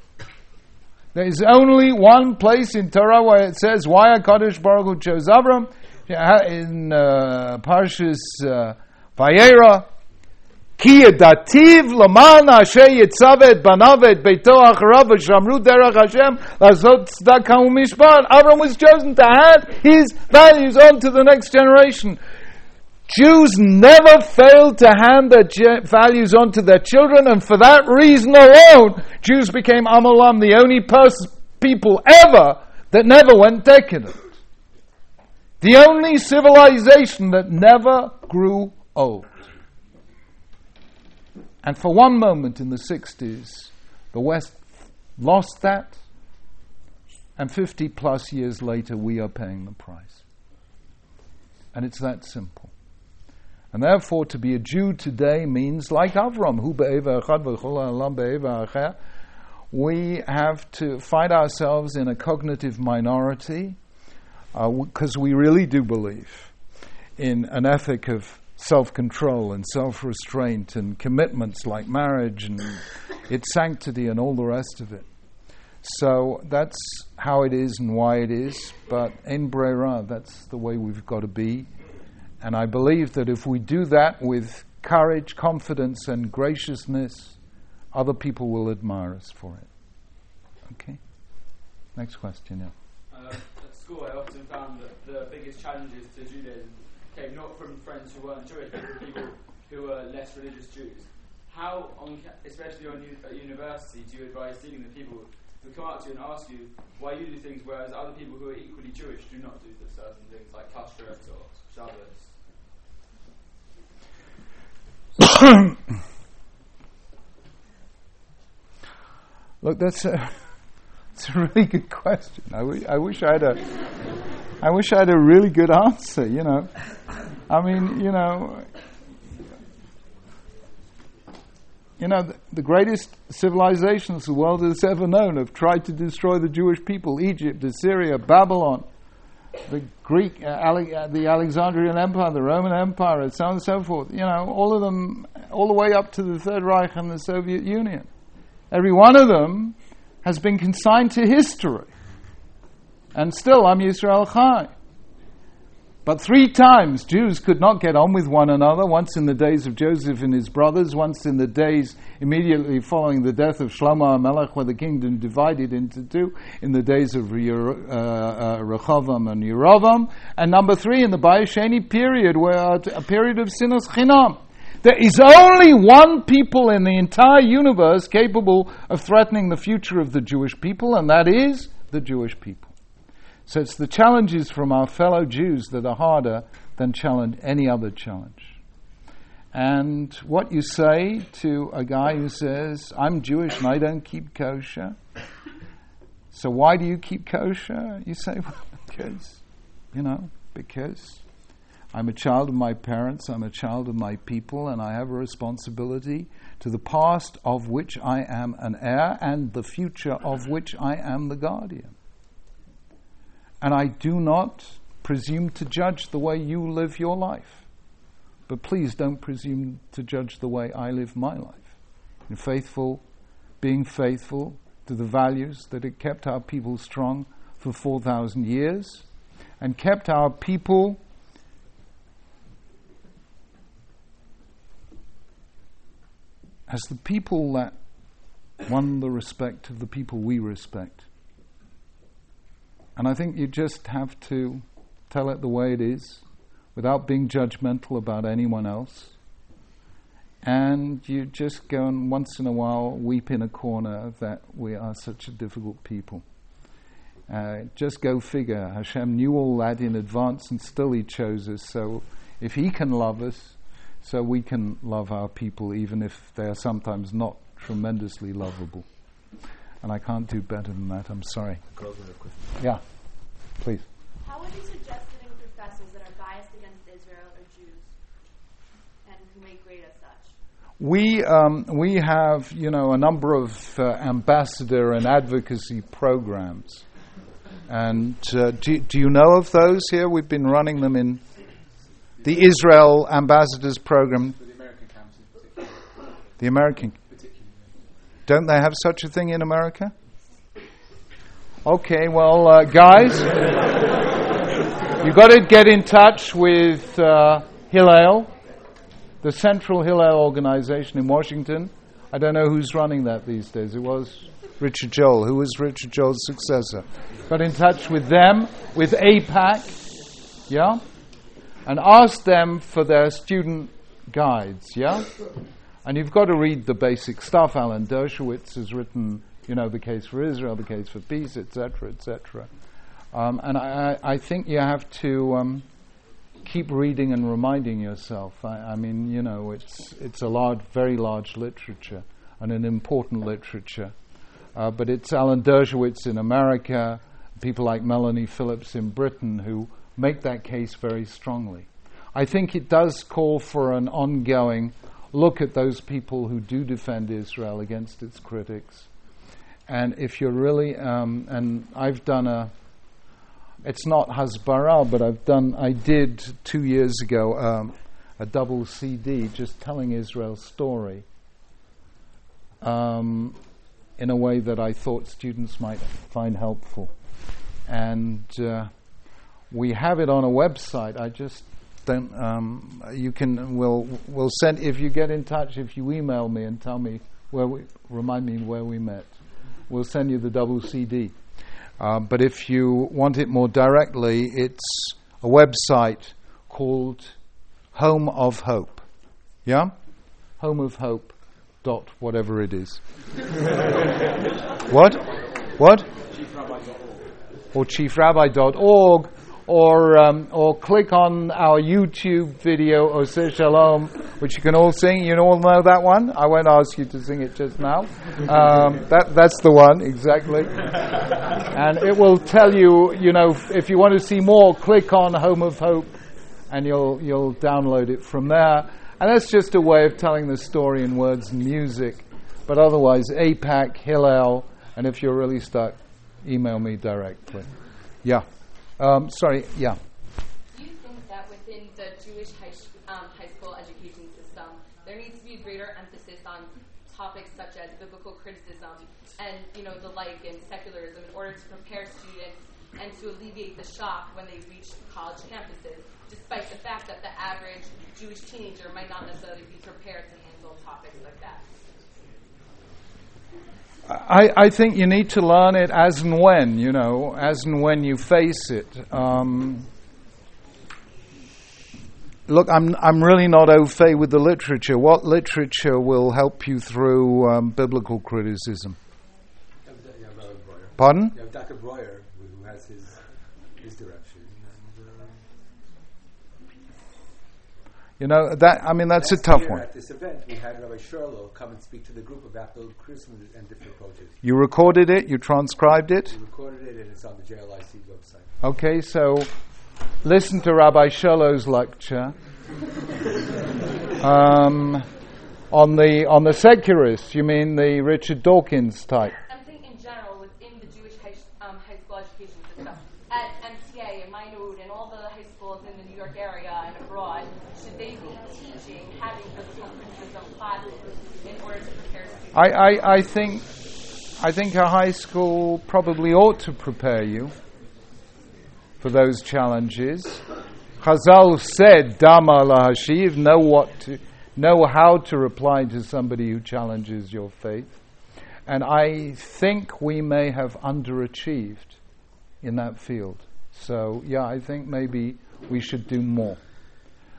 There is only one place in Torah where it says why HaKadosh Baruch Hu chose Avram in uh, Parshas uh, Ki yadativ laman asher yitzavet banavet beito acharav shamru derech Hashem lazot tzedakah umishpat. Avram was chosen to add his values on to the next generation. Jews never failed to hand their values on to their children, and for that reason alone, Jews became Am Olam, the only pers- people ever that never went decadent. The only civilization that never grew old. And for one moment in the 60s, the West lost that, and 50 plus years later, we are paying the price. And it's that simple. And therefore, to be a Jew today means like Avram, we have to find ourselves in a cognitive minority because uh, we really do believe in an ethic of self control and self restraint and commitments like marriage and its sanctity and all the rest of it. So that's how it is and why it is, but in Brera, that's the way we've got to be. And I believe that if we do that with courage, confidence, and graciousness, other people will admire us for it. Okay? Next question, yeah. Uh, at school, I often found that the biggest challenges to Judaism came not from friends who weren't Jewish, but from people who were less religious Jews. How, on, especially on, at university, do you advise dealing with people who come up to you and ask you why you do things whereas other people who are equally Jewish do not do certain things like kashrut or Shabbos. Look, that's a, that's a really good question. I, w- I wish I had a, I wish I had a really good answer. You know, I mean, you know, you know, the, the greatest civilizations the world has ever known have tried to destroy the Jewish people: Egypt, Assyria, Babylon, the Greek, uh, Ale- uh, the Alexandrian Empire, the Roman Empire, and so on and so forth. You know, all of them, all the way up to the Third Reich and the Soviet Union. Every one of them has been consigned to history. And still, Am Yisrael Chai. But three times Jews could not get on with one another, once in the days of Joseph and his brothers, once in the days immediately following the death of Shlomo HaMelech, where the kingdom divided into two, in the days of uh, uh, and Yerovam, and number three, in the Bayit Sheni period, where a period of sinas chinam. There is only one people in the entire universe capable of threatening the future of the Jewish people, and that is the Jewish people. So it's the challenges from our fellow Jews that are harder than challenge any other challenge. And what you say to a guy who says, I'm Jewish and I don't keep kosher, so why do you keep kosher? You say, well, because, you know, because I'm a child of my parents, I'm a child of my people, and I have a responsibility to the past of which I am an heir and the future of which I am the guardian. And I do not presume to judge the way you live your life. But please don't presume to judge the way I live my life. In faithful, being faithful to the values that have kept our people strong for 4,000 years and kept our people as the people that won the respect of the people we respect. And I think you just have to tell it the way it is without being judgmental about anyone else. And you just go and once in a while weep in a corner that we are such a difficult people. Uh, just go figure. Hashem knew all that in advance and still He chose us. So if He can love us, so we can love our people even if they are sometimes not tremendously lovable. And I can't do better than that, I'm sorry. Yeah, please. How would you suggest getting professors that are biased against Israel or Jews and who make grade as such? We, um, we have, you know, a number of uh, ambassador and advocacy programs. And uh, do, do you know of those here? We've been running them in the Israel Ambassadors Program. The American camps in particular. The American. particularly. Don't they have such a thing in America? Okay, well, uh, guys, you've got to get in touch with uh, Hillel, the Central Hillel organization in Washington. I don't know who's running that these days. It was Richard Joel. Who was Richard Joel's successor? Got in touch with them, with AIPAC, yeah? And ask them for their student guides, yeah? And you've got to read the basic stuff. Alan Dershowitz has written, you know, the case for Israel, the case for peace, etc., etc. Um, and I, I, think you have to um, keep reading and reminding yourself. I, I mean, you know, it's it's a large, very large literature and an important literature. Uh, but it's Alan Dershowitz in America, people like Melanie Phillips in Britain who make that case very strongly. I think it does call for an ongoing look at those people who do defend Israel against its critics. And if you're really, um, and I've done a, it's not Hasbara, but I've done, I did two years ago um, a double CD just telling Israel's story um, in a way that I thought students might find helpful. And uh, we have it on a website. I just don't. Um, you can. We'll we'll send if you get in touch. If you email me and tell me where we remind me where we met, we'll send you the double CD. Uh, but if you want it more directly, it's a website called Home of Hope. Yeah, Home of Hope. Dot whatever it is. what? What? Or chiefrabbi.org, or um, or click on our YouTube video Oseh Shalom, which you can all sing. You all know that one. I won't ask you to sing it just now. Um, that that's the one exactly. and it will tell you, you know, if you want to see more, click on Home of Hope, and you'll you'll download it from there. And that's just a way of telling the story in words and music. But otherwise, AIPAC, Hillel, and if you're really stuck, email me directly. Yeah. Um, sorry, yeah. Do you think that within the Jewish high, um, high school education system, there needs to be greater emphasis on topics such as biblical criticism and you know the like and secularism in order to prepare students and to alleviate the shock when they reach college campuses, despite the fact that the average Jewish teenager might not necessarily be prepared to handle topics like that? I, I think you need to learn it as and when, you know, as and when you face it. Um, look, I'm, I'm really not au fait with the literature. What literature will help you through um, biblical criticism? You have, you have Rabbi Breuer. Pardon? You have Dr. Breuer, who has his his direction. And, uh, You know, that, I mean, that's a tough one. At this event, we had Rabbi Sherlow come and speak to the group about the criticism and different approaches. You recorded it, you transcribed it. We recorded it, and it's on the JLIC website. Okay, so listen to Rabbi Sherlow's lecture um, on the on the secularists. You mean the Richard Dawkins type? I'm saying in general within the Jewish high, sh- um, high school education system, at MTA and Minot and all the high schools in the New York area and abroad, should they be teaching having biblical criticism classes in order to prepare students? I, I, I think I think a high school probably ought to prepare you for those challenges. Chazal said, "Dama lahashiv," know what to, know how to reply to somebody who challenges your faith. And I think we may have underachieved in that field. So yeah, I think maybe we should do more.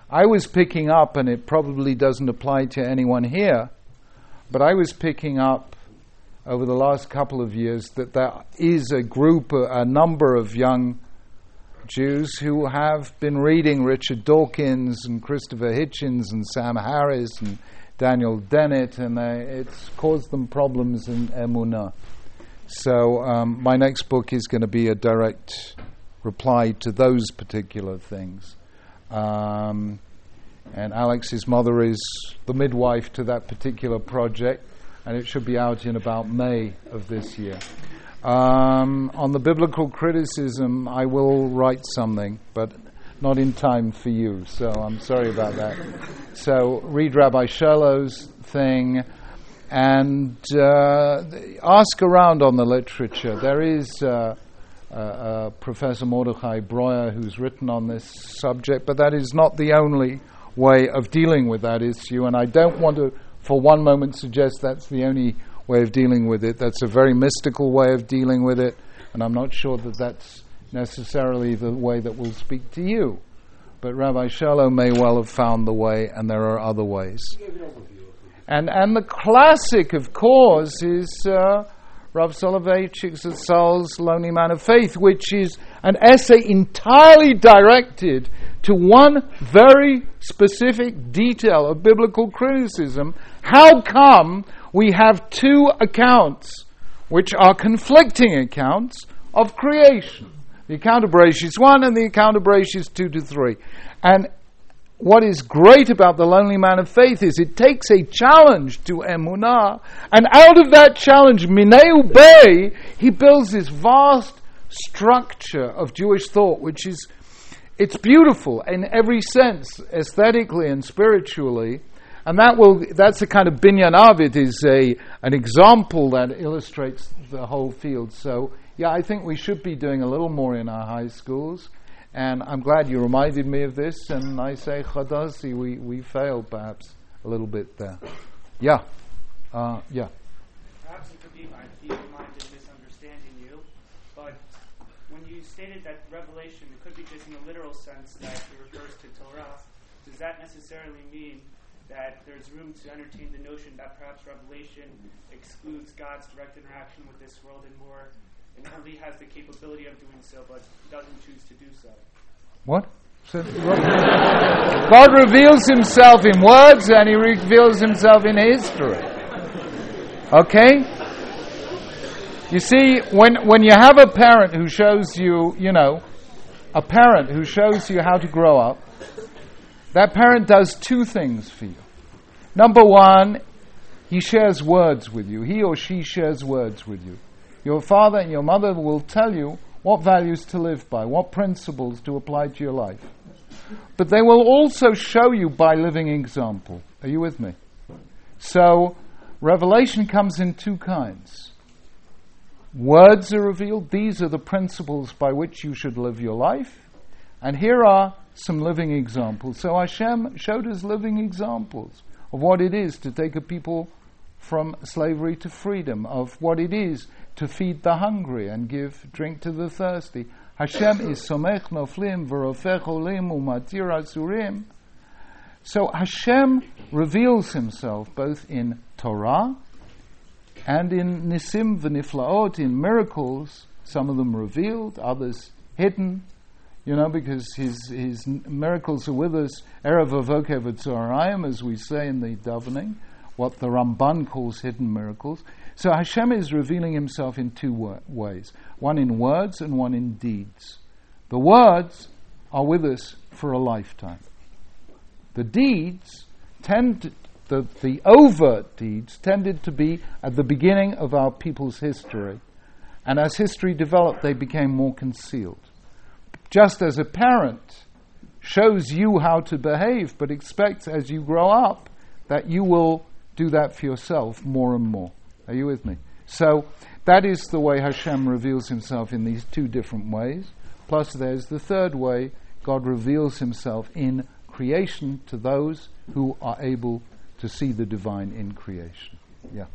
I was picking up, and it probably doesn't apply to anyone here, but I was picking up over the last couple of years that there is a group, a, number of young Jews who have been reading Richard Dawkins and Christopher Hitchens and Sam Harris and Daniel Dennett, and they, it's caused them problems in Emunah. So um, my next book is going to be a direct reply to those particular things. Um, and Alex's mother is the midwife to that particular project, and it should be out in about May of this year. Um, on the biblical criticism, I will write something, but not in time for you, so I'm sorry about that. So read Rabbi Sherlow's thing and uh, ask around on the literature. There is uh, uh, Professor Mordechai Breuer who's written on this subject, but that is not the only way of dealing with that issue, and I don't want to, for one moment, suggest that's the only way of dealing with it. That's a very mystical way of dealing with it, and I'm not sure that that's necessarily the way that will speak to you. But Rabbi Shalom may well have found the way, and there are other ways. And and the classic, of course, is uh, Rav Soloveitchik Zatzal's Lonely Man of Faith, which is an essay entirely directed to one very specific detail of biblical criticism. How come we have two accounts, which are conflicting accounts of creation? The account of Bereshit 1 and the account of Bereshit 2 to 3. And what is great about the lonely man of faith is it takes a challenge to emunah, and out of that challenge, mineu bay, he builds this vast structure of Jewish thought, which is it's beautiful in every sense, aesthetically and spiritually. And that will that's the kind of binyan avid is a an example that illustrates the whole field. So yeah, I think we should be doing a little more in our high schools. And I'm glad you reminded me of this. And I say, Chadasi, we, we failed perhaps a little bit there. Yeah. Uh, yeah. Perhaps it could be my feeble-minded misunderstanding you, but when you stated that revelation it could be just in the literal sense that it refers to Torah, does that necessarily mean that there's room to entertain the notion that perhaps revelation excludes God's direct interaction with this world and more and only has the capability of doing so, but doesn't choose to do so. What? God reveals himself in words and he reveals himself in history. Okay? You see, when, when you have a parent who shows you, you know, a parent who shows you how to grow up, that parent does two things for you. Number one, he shares words with you. He or she shares words with you. Your father and your mother will tell you what values to live by, what principles to apply to your life. But they will also show you by living example. Are you with me? So, revelation comes in two kinds. Words are revealed, these are the principles by which you should live your life. And here are some living examples. So Hashem showed us living examples of what it is to take a people from slavery to freedom, of what it is to feed the hungry and give drink to the thirsty. Hashem is somech noflim v'rofech olim umatir asurim. So Hashem reveals Himself both in Torah and in Nisim v'niflaot, in miracles, some of them revealed, others hidden, you know, because His, his miracles are with us, Erev Avokev Tzorayim, as we say in the davening, what the Ramban calls hidden miracles. So Hashem is revealing Himself in two wa- ways one in words and one in deeds. The words are with us for a lifetime. The deeds tend the overt deeds tended to be at the beginning of our people's history. And as history developed, they became more concealed. Just as a parent shows you how to behave, but expects as you grow up that you will do that for yourself more and more. Are you with me? So that is the way Hashem reveals himself in these two different ways. Plus, there's the third way God reveals himself in creation to those who are able to see the divine in creation. Yeah.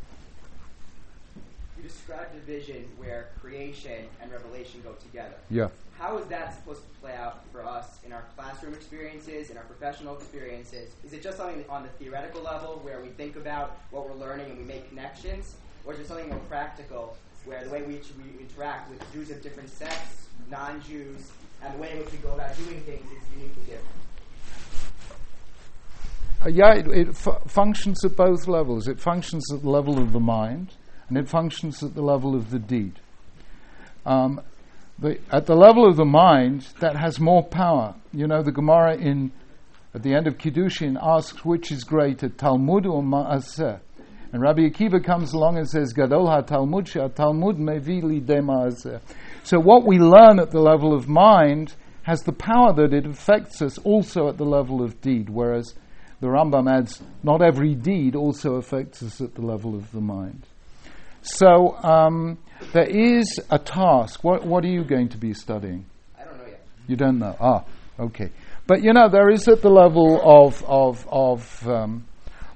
You described a vision where creation and revelation go together. Yeah. How is that supposed to play out for us in our classroom experiences, in our professional experiences? Is it just something on the theoretical level where we think about what we're learning and we make connections? Or is it something more practical where the way we, we interact with Jews of different sects, non Jews, and the way in which we go about doing things is uniquely different? Uh, yeah, it, it fu- functions at both levels. It functions at the level of the mind, and it functions at the level of the deed. Um, the, at the level of the mind, that has more power. You know, the Gemara in at the end of Kiddushin asks which is greater, Talmud or Ma'aseh. And Rabbi Akiva comes along and says, Gadol ha-Talmud Talmud mevi lidei ma'aseh. So what we learn at the level of mind has the power that it affects us also at the level of deed, whereas the Rambam adds, not every deed also affects us at the level of the mind. So um, there is a task. What, what are you going to be studying? I don't know yet. You don't know. Ah, okay. But you know, there is at the level of of of um,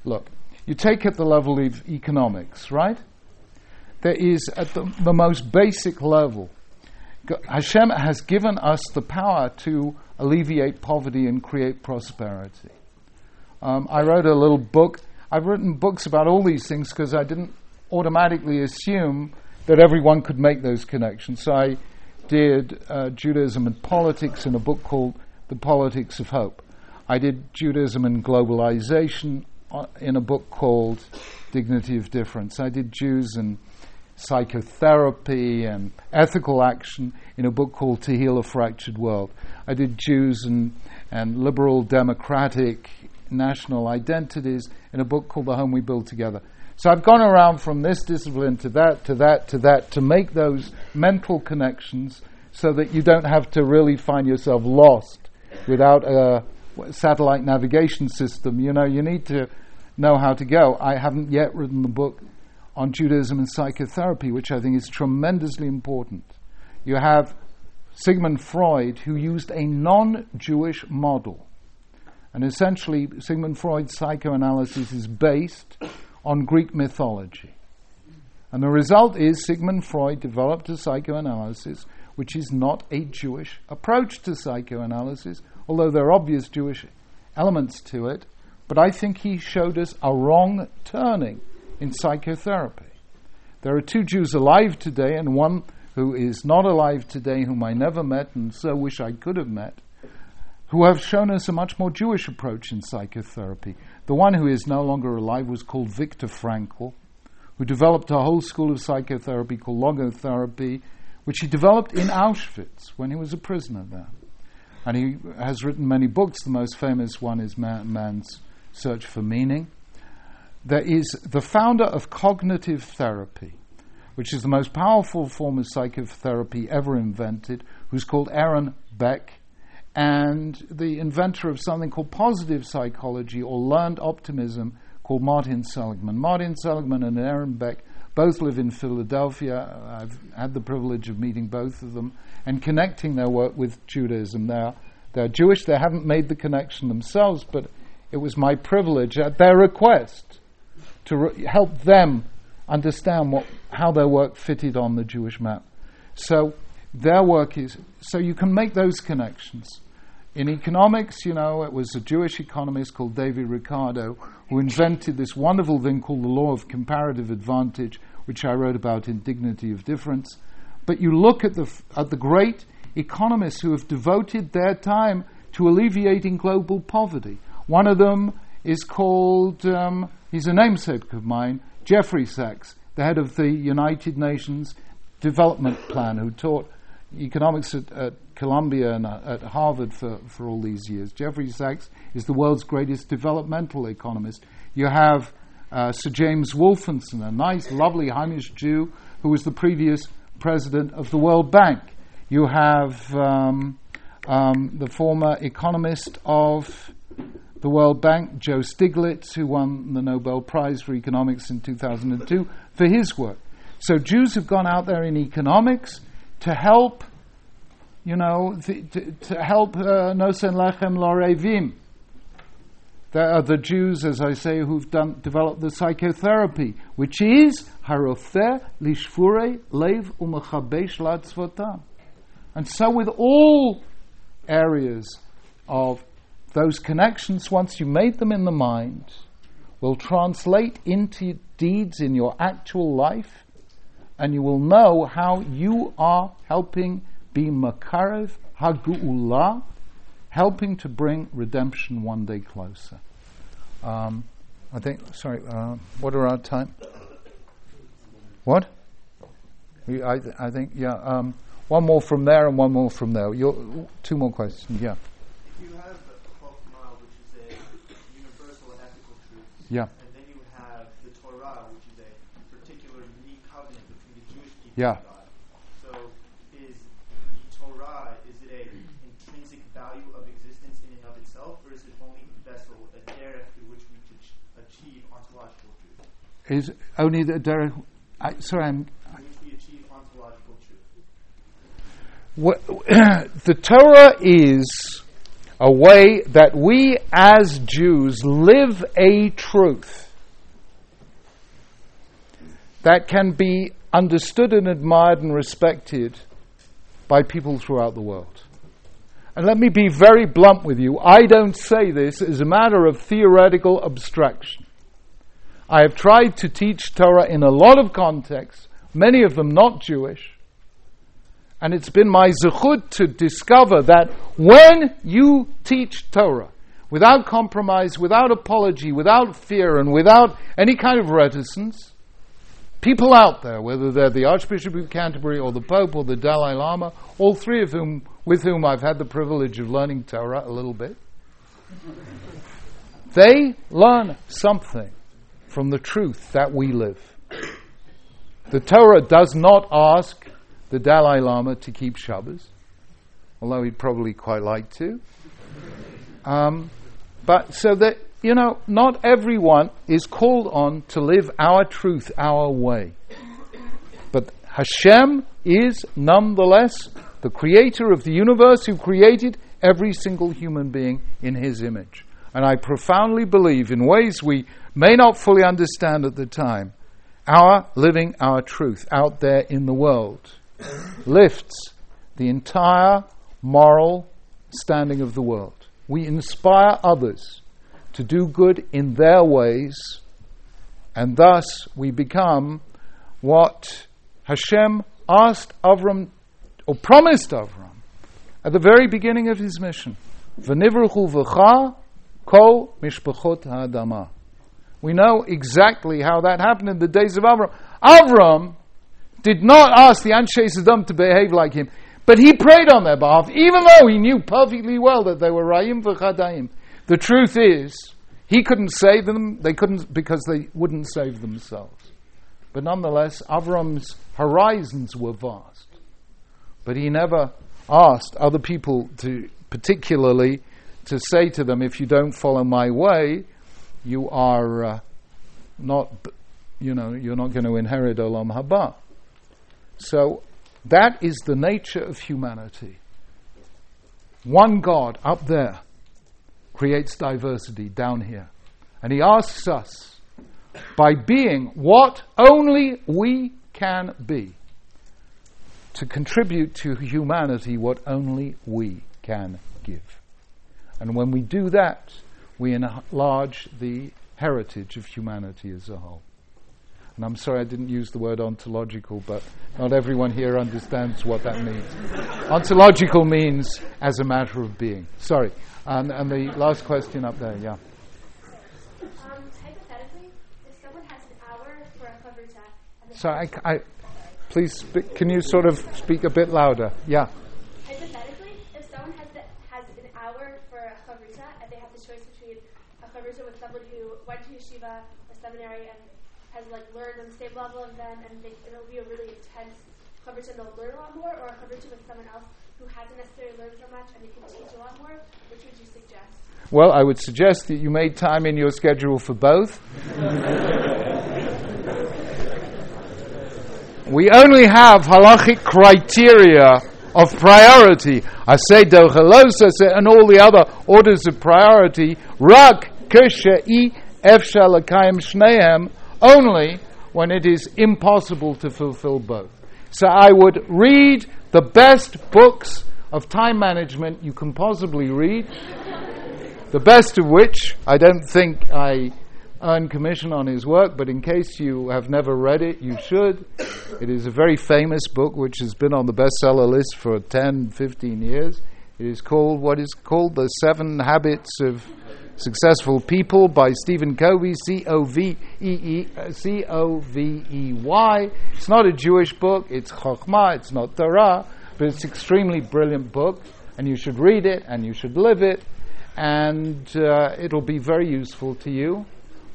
look. You take at the level of economics, right? There is at the, the most basic level. Hashem has given us the power to alleviate poverty and create prosperity. Um, I wrote a little book. I've written books about all these things because I didn't automatically assume that everyone could make those connections. So I did uh, Judaism and politics in a book called The Politics of Hope. I did Judaism and globalization uh, in a book called Dignity of Difference. I did Jews and psychotherapy and ethical action in a book called To Heal a Fractured World. I did Jews and, and liberal democratic national identities in a book called The Home We Build Together. So I've gone around from this discipline to that, to that, to that, to make those mental connections so that you don't have to really find yourself lost without a satellite navigation system. You know, you need to know how to go. I haven't yet written the book on Judaism and psychotherapy, which I think is tremendously important. You have Sigmund Freud, who used a non Jewish model. And essentially, Sigmund Freud's psychoanalysis is based on Greek mythology. And the result is Sigmund Freud developed a psychoanalysis which is not a Jewish approach to psychoanalysis, although there are obvious Jewish elements to it. But I think he showed us a wrong turning in psychotherapy. There are two Jews alive today, and one who is not alive today, whom I never met and so wish I could have met, who have shown us a much more Jewish approach in psychotherapy. The one who is no longer alive was called Viktor Frankl, who developed a whole school of psychotherapy called logotherapy, which he developed in Auschwitz when he was a prisoner there. And he has written many books. The most famous one is Man- Man's Search for Meaning. There is the founder of cognitive therapy, which is the most powerful form of psychotherapy ever invented, who's called Aaron Beck, and the inventor of something called positive psychology or learned optimism called Martin Seligman. Martin Seligman and Aaron Beck both live in Philadelphia. I've had the privilege of meeting both of them and connecting their work with Judaism. They're, they're Jewish, they haven't made the connection themselves, but it was my privilege at their request to re- help them understand what, how their work fitted on the Jewish map. So their work is, so you can make those connections. In economics, you know, it was a Jewish economist called David Ricardo who invented this wonderful thing called the law of comparative advantage, which I wrote about in Dignity of Difference. But you look at the, f- at the great economists who have devoted their time to alleviating global poverty. One of them is called, um, he's a namesake of mine, Jeffrey Sachs, the head of the United Nations Development Plan, who taught economics at, at Columbia and uh, at Harvard for, for all these years. Jeffrey Sachs is the world's greatest developmental economist. You have uh, Sir James Wolfensohn, a nice, lovely Heimish Jew who was the previous president of the World Bank. You have um, um, the former economist of the World Bank, Joe Stiglitz, who won the Nobel Prize for Economics in 2002 for his work. So Jews have gone out there in economics to help, you know, to, to, help uh, Nosen Lechem Lorevim. There are the Jews, as I say, who've done, developed the psychotherapy, which is Harothe Lishfure Lev Umachabesh Latzvotam. And so with all areas of those connections, once you made them in the mind, will translate into deeds in your actual life, and you will know how you are helping be Makarev Hagu'ulah, helping to bring redemption one day closer. Um, I think, sorry, uh, what are our time? What? I, th- I think, yeah, um, one more from there and one more from there. You're, two more questions, yeah. You have Chokmah, which is a universal ethical truth. Yeah. And then you have the Torah, which is a particular unique covenant between the Jewish people Yeah. So is the Torah, is it a intrinsic value of existence in and of itself, or is it only a vessel, a derech through which we could ch- achieve ontological truth? Is only the derech. I, sorry, I'm, Through which we achieve ontological truth. What, the Torah is a way that we as Jews live a truth that can be understood and admired and respected by people throughout the world. And let me be very blunt with you. I don't say this as a matter of theoretical abstraction. I have tried to teach Torah in a lot of contexts, many of them not Jewish. And it's been my zechut to discover that when you teach Torah, without compromise, without apology, without fear, and without any kind of reticence, people out there, whether they're the Archbishop of Canterbury or the Pope or the Dalai Lama, all three of whom, with whom I've had the privilege of learning Torah a little bit, they learn something from the truth that we live. The Torah does not ask the Dalai Lama to keep Shabbos, although he'd probably quite like to. Um, but so that, you know, not everyone is called on to live our truth our way. But Hashem is nonetheless the creator of the universe who created every single human being in his image. And I profoundly believe, in ways we may not fully understand at the time, our living our truth out there in the world lifts the entire moral standing of the world. We inspire others to do good in their ways, and thus we become what Hashem asked Avram, or promised Avram, at the very beginning of his mission. We know exactly how that happened in the days of Avram. Avram did not ask the Anshe Sodom to behave like him, but he prayed on their behalf, even though he knew perfectly well that they were Rayim v'chadayim. The truth is, he couldn't save them, they couldn't, because they wouldn't save themselves. But nonetheless, Avram's horizons were vast. But he never asked other people to, particularly, to say to them, if you don't follow my way, you are uh, not, you know, you're not going to inherit Olam Haba. So that is the nature of humanity. One God up there creates diversity down here. And he asks us, by being what only we can be, to contribute to humanity what only we can give. And when we do that, we enlarge the heritage of humanity as a whole. And I'm sorry I didn't use the word ontological, but not everyone here understands what that means. ontological means as a matter of being. Sorry. And, and the last question up there, yeah. Um, hypothetically, if someone has an hour for a chavruta, and So I, I please, can you sort of speak a bit louder? Yeah. hypothetically, if someone has the, has an hour for a chavruta, and they have the choice between a chavruta with someone who went to yeshiva or seminary and has like learned on the same level of them, and they, it'll be a really intense chavruta, and they'll learn a lot more, or a chavruta with someone else who hasn't necessarily learned so much and they can teach a lot more. Which would you suggest? Well, I would suggest that you made time in your schedule for both. we only have halachic criteria of priority. I say dochelosa and all the other orders of priority. Rak kisha i lakayim shnehem only when it is impossible to fulfill both. So I would read the best books of time management you can possibly read, the best of which I don't think I earn commission on his work, but in case you have never read it, you should. It is a very famous book which has been on the bestseller list for 10, 15 years. It is called what is called The Seven Habits of Successful People by Stephen Covey, C O V E E C O V E Y. It's not a Jewish book, it's Chokhmah, it's not Torah, but it's an extremely brilliant book, and you should read it and you should live it, and uh, it'll be very useful to you.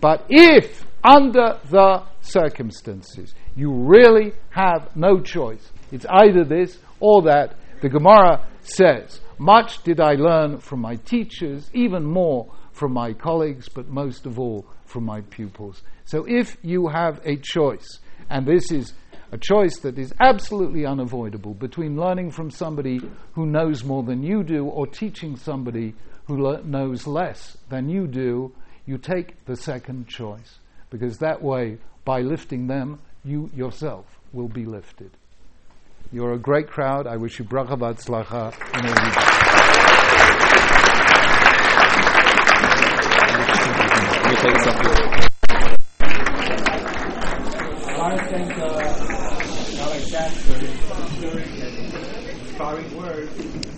But if, under the circumstances, you really have no choice, it's either this or that, the Gemara says, Much did I learn from my teachers, even more from my colleagues, but most of all from my pupils. So if you have a choice, and this is a choice that is absolutely unavoidable between learning from somebody who knows more than you do or teaching somebody who le- knows less than you do, you take the second choice. Because that way, by lifting them, you yourself will be lifted. You're a great crowd. I wish you bracha v'atzlacha all you I want to thank uh, Sacks for his inspiring words.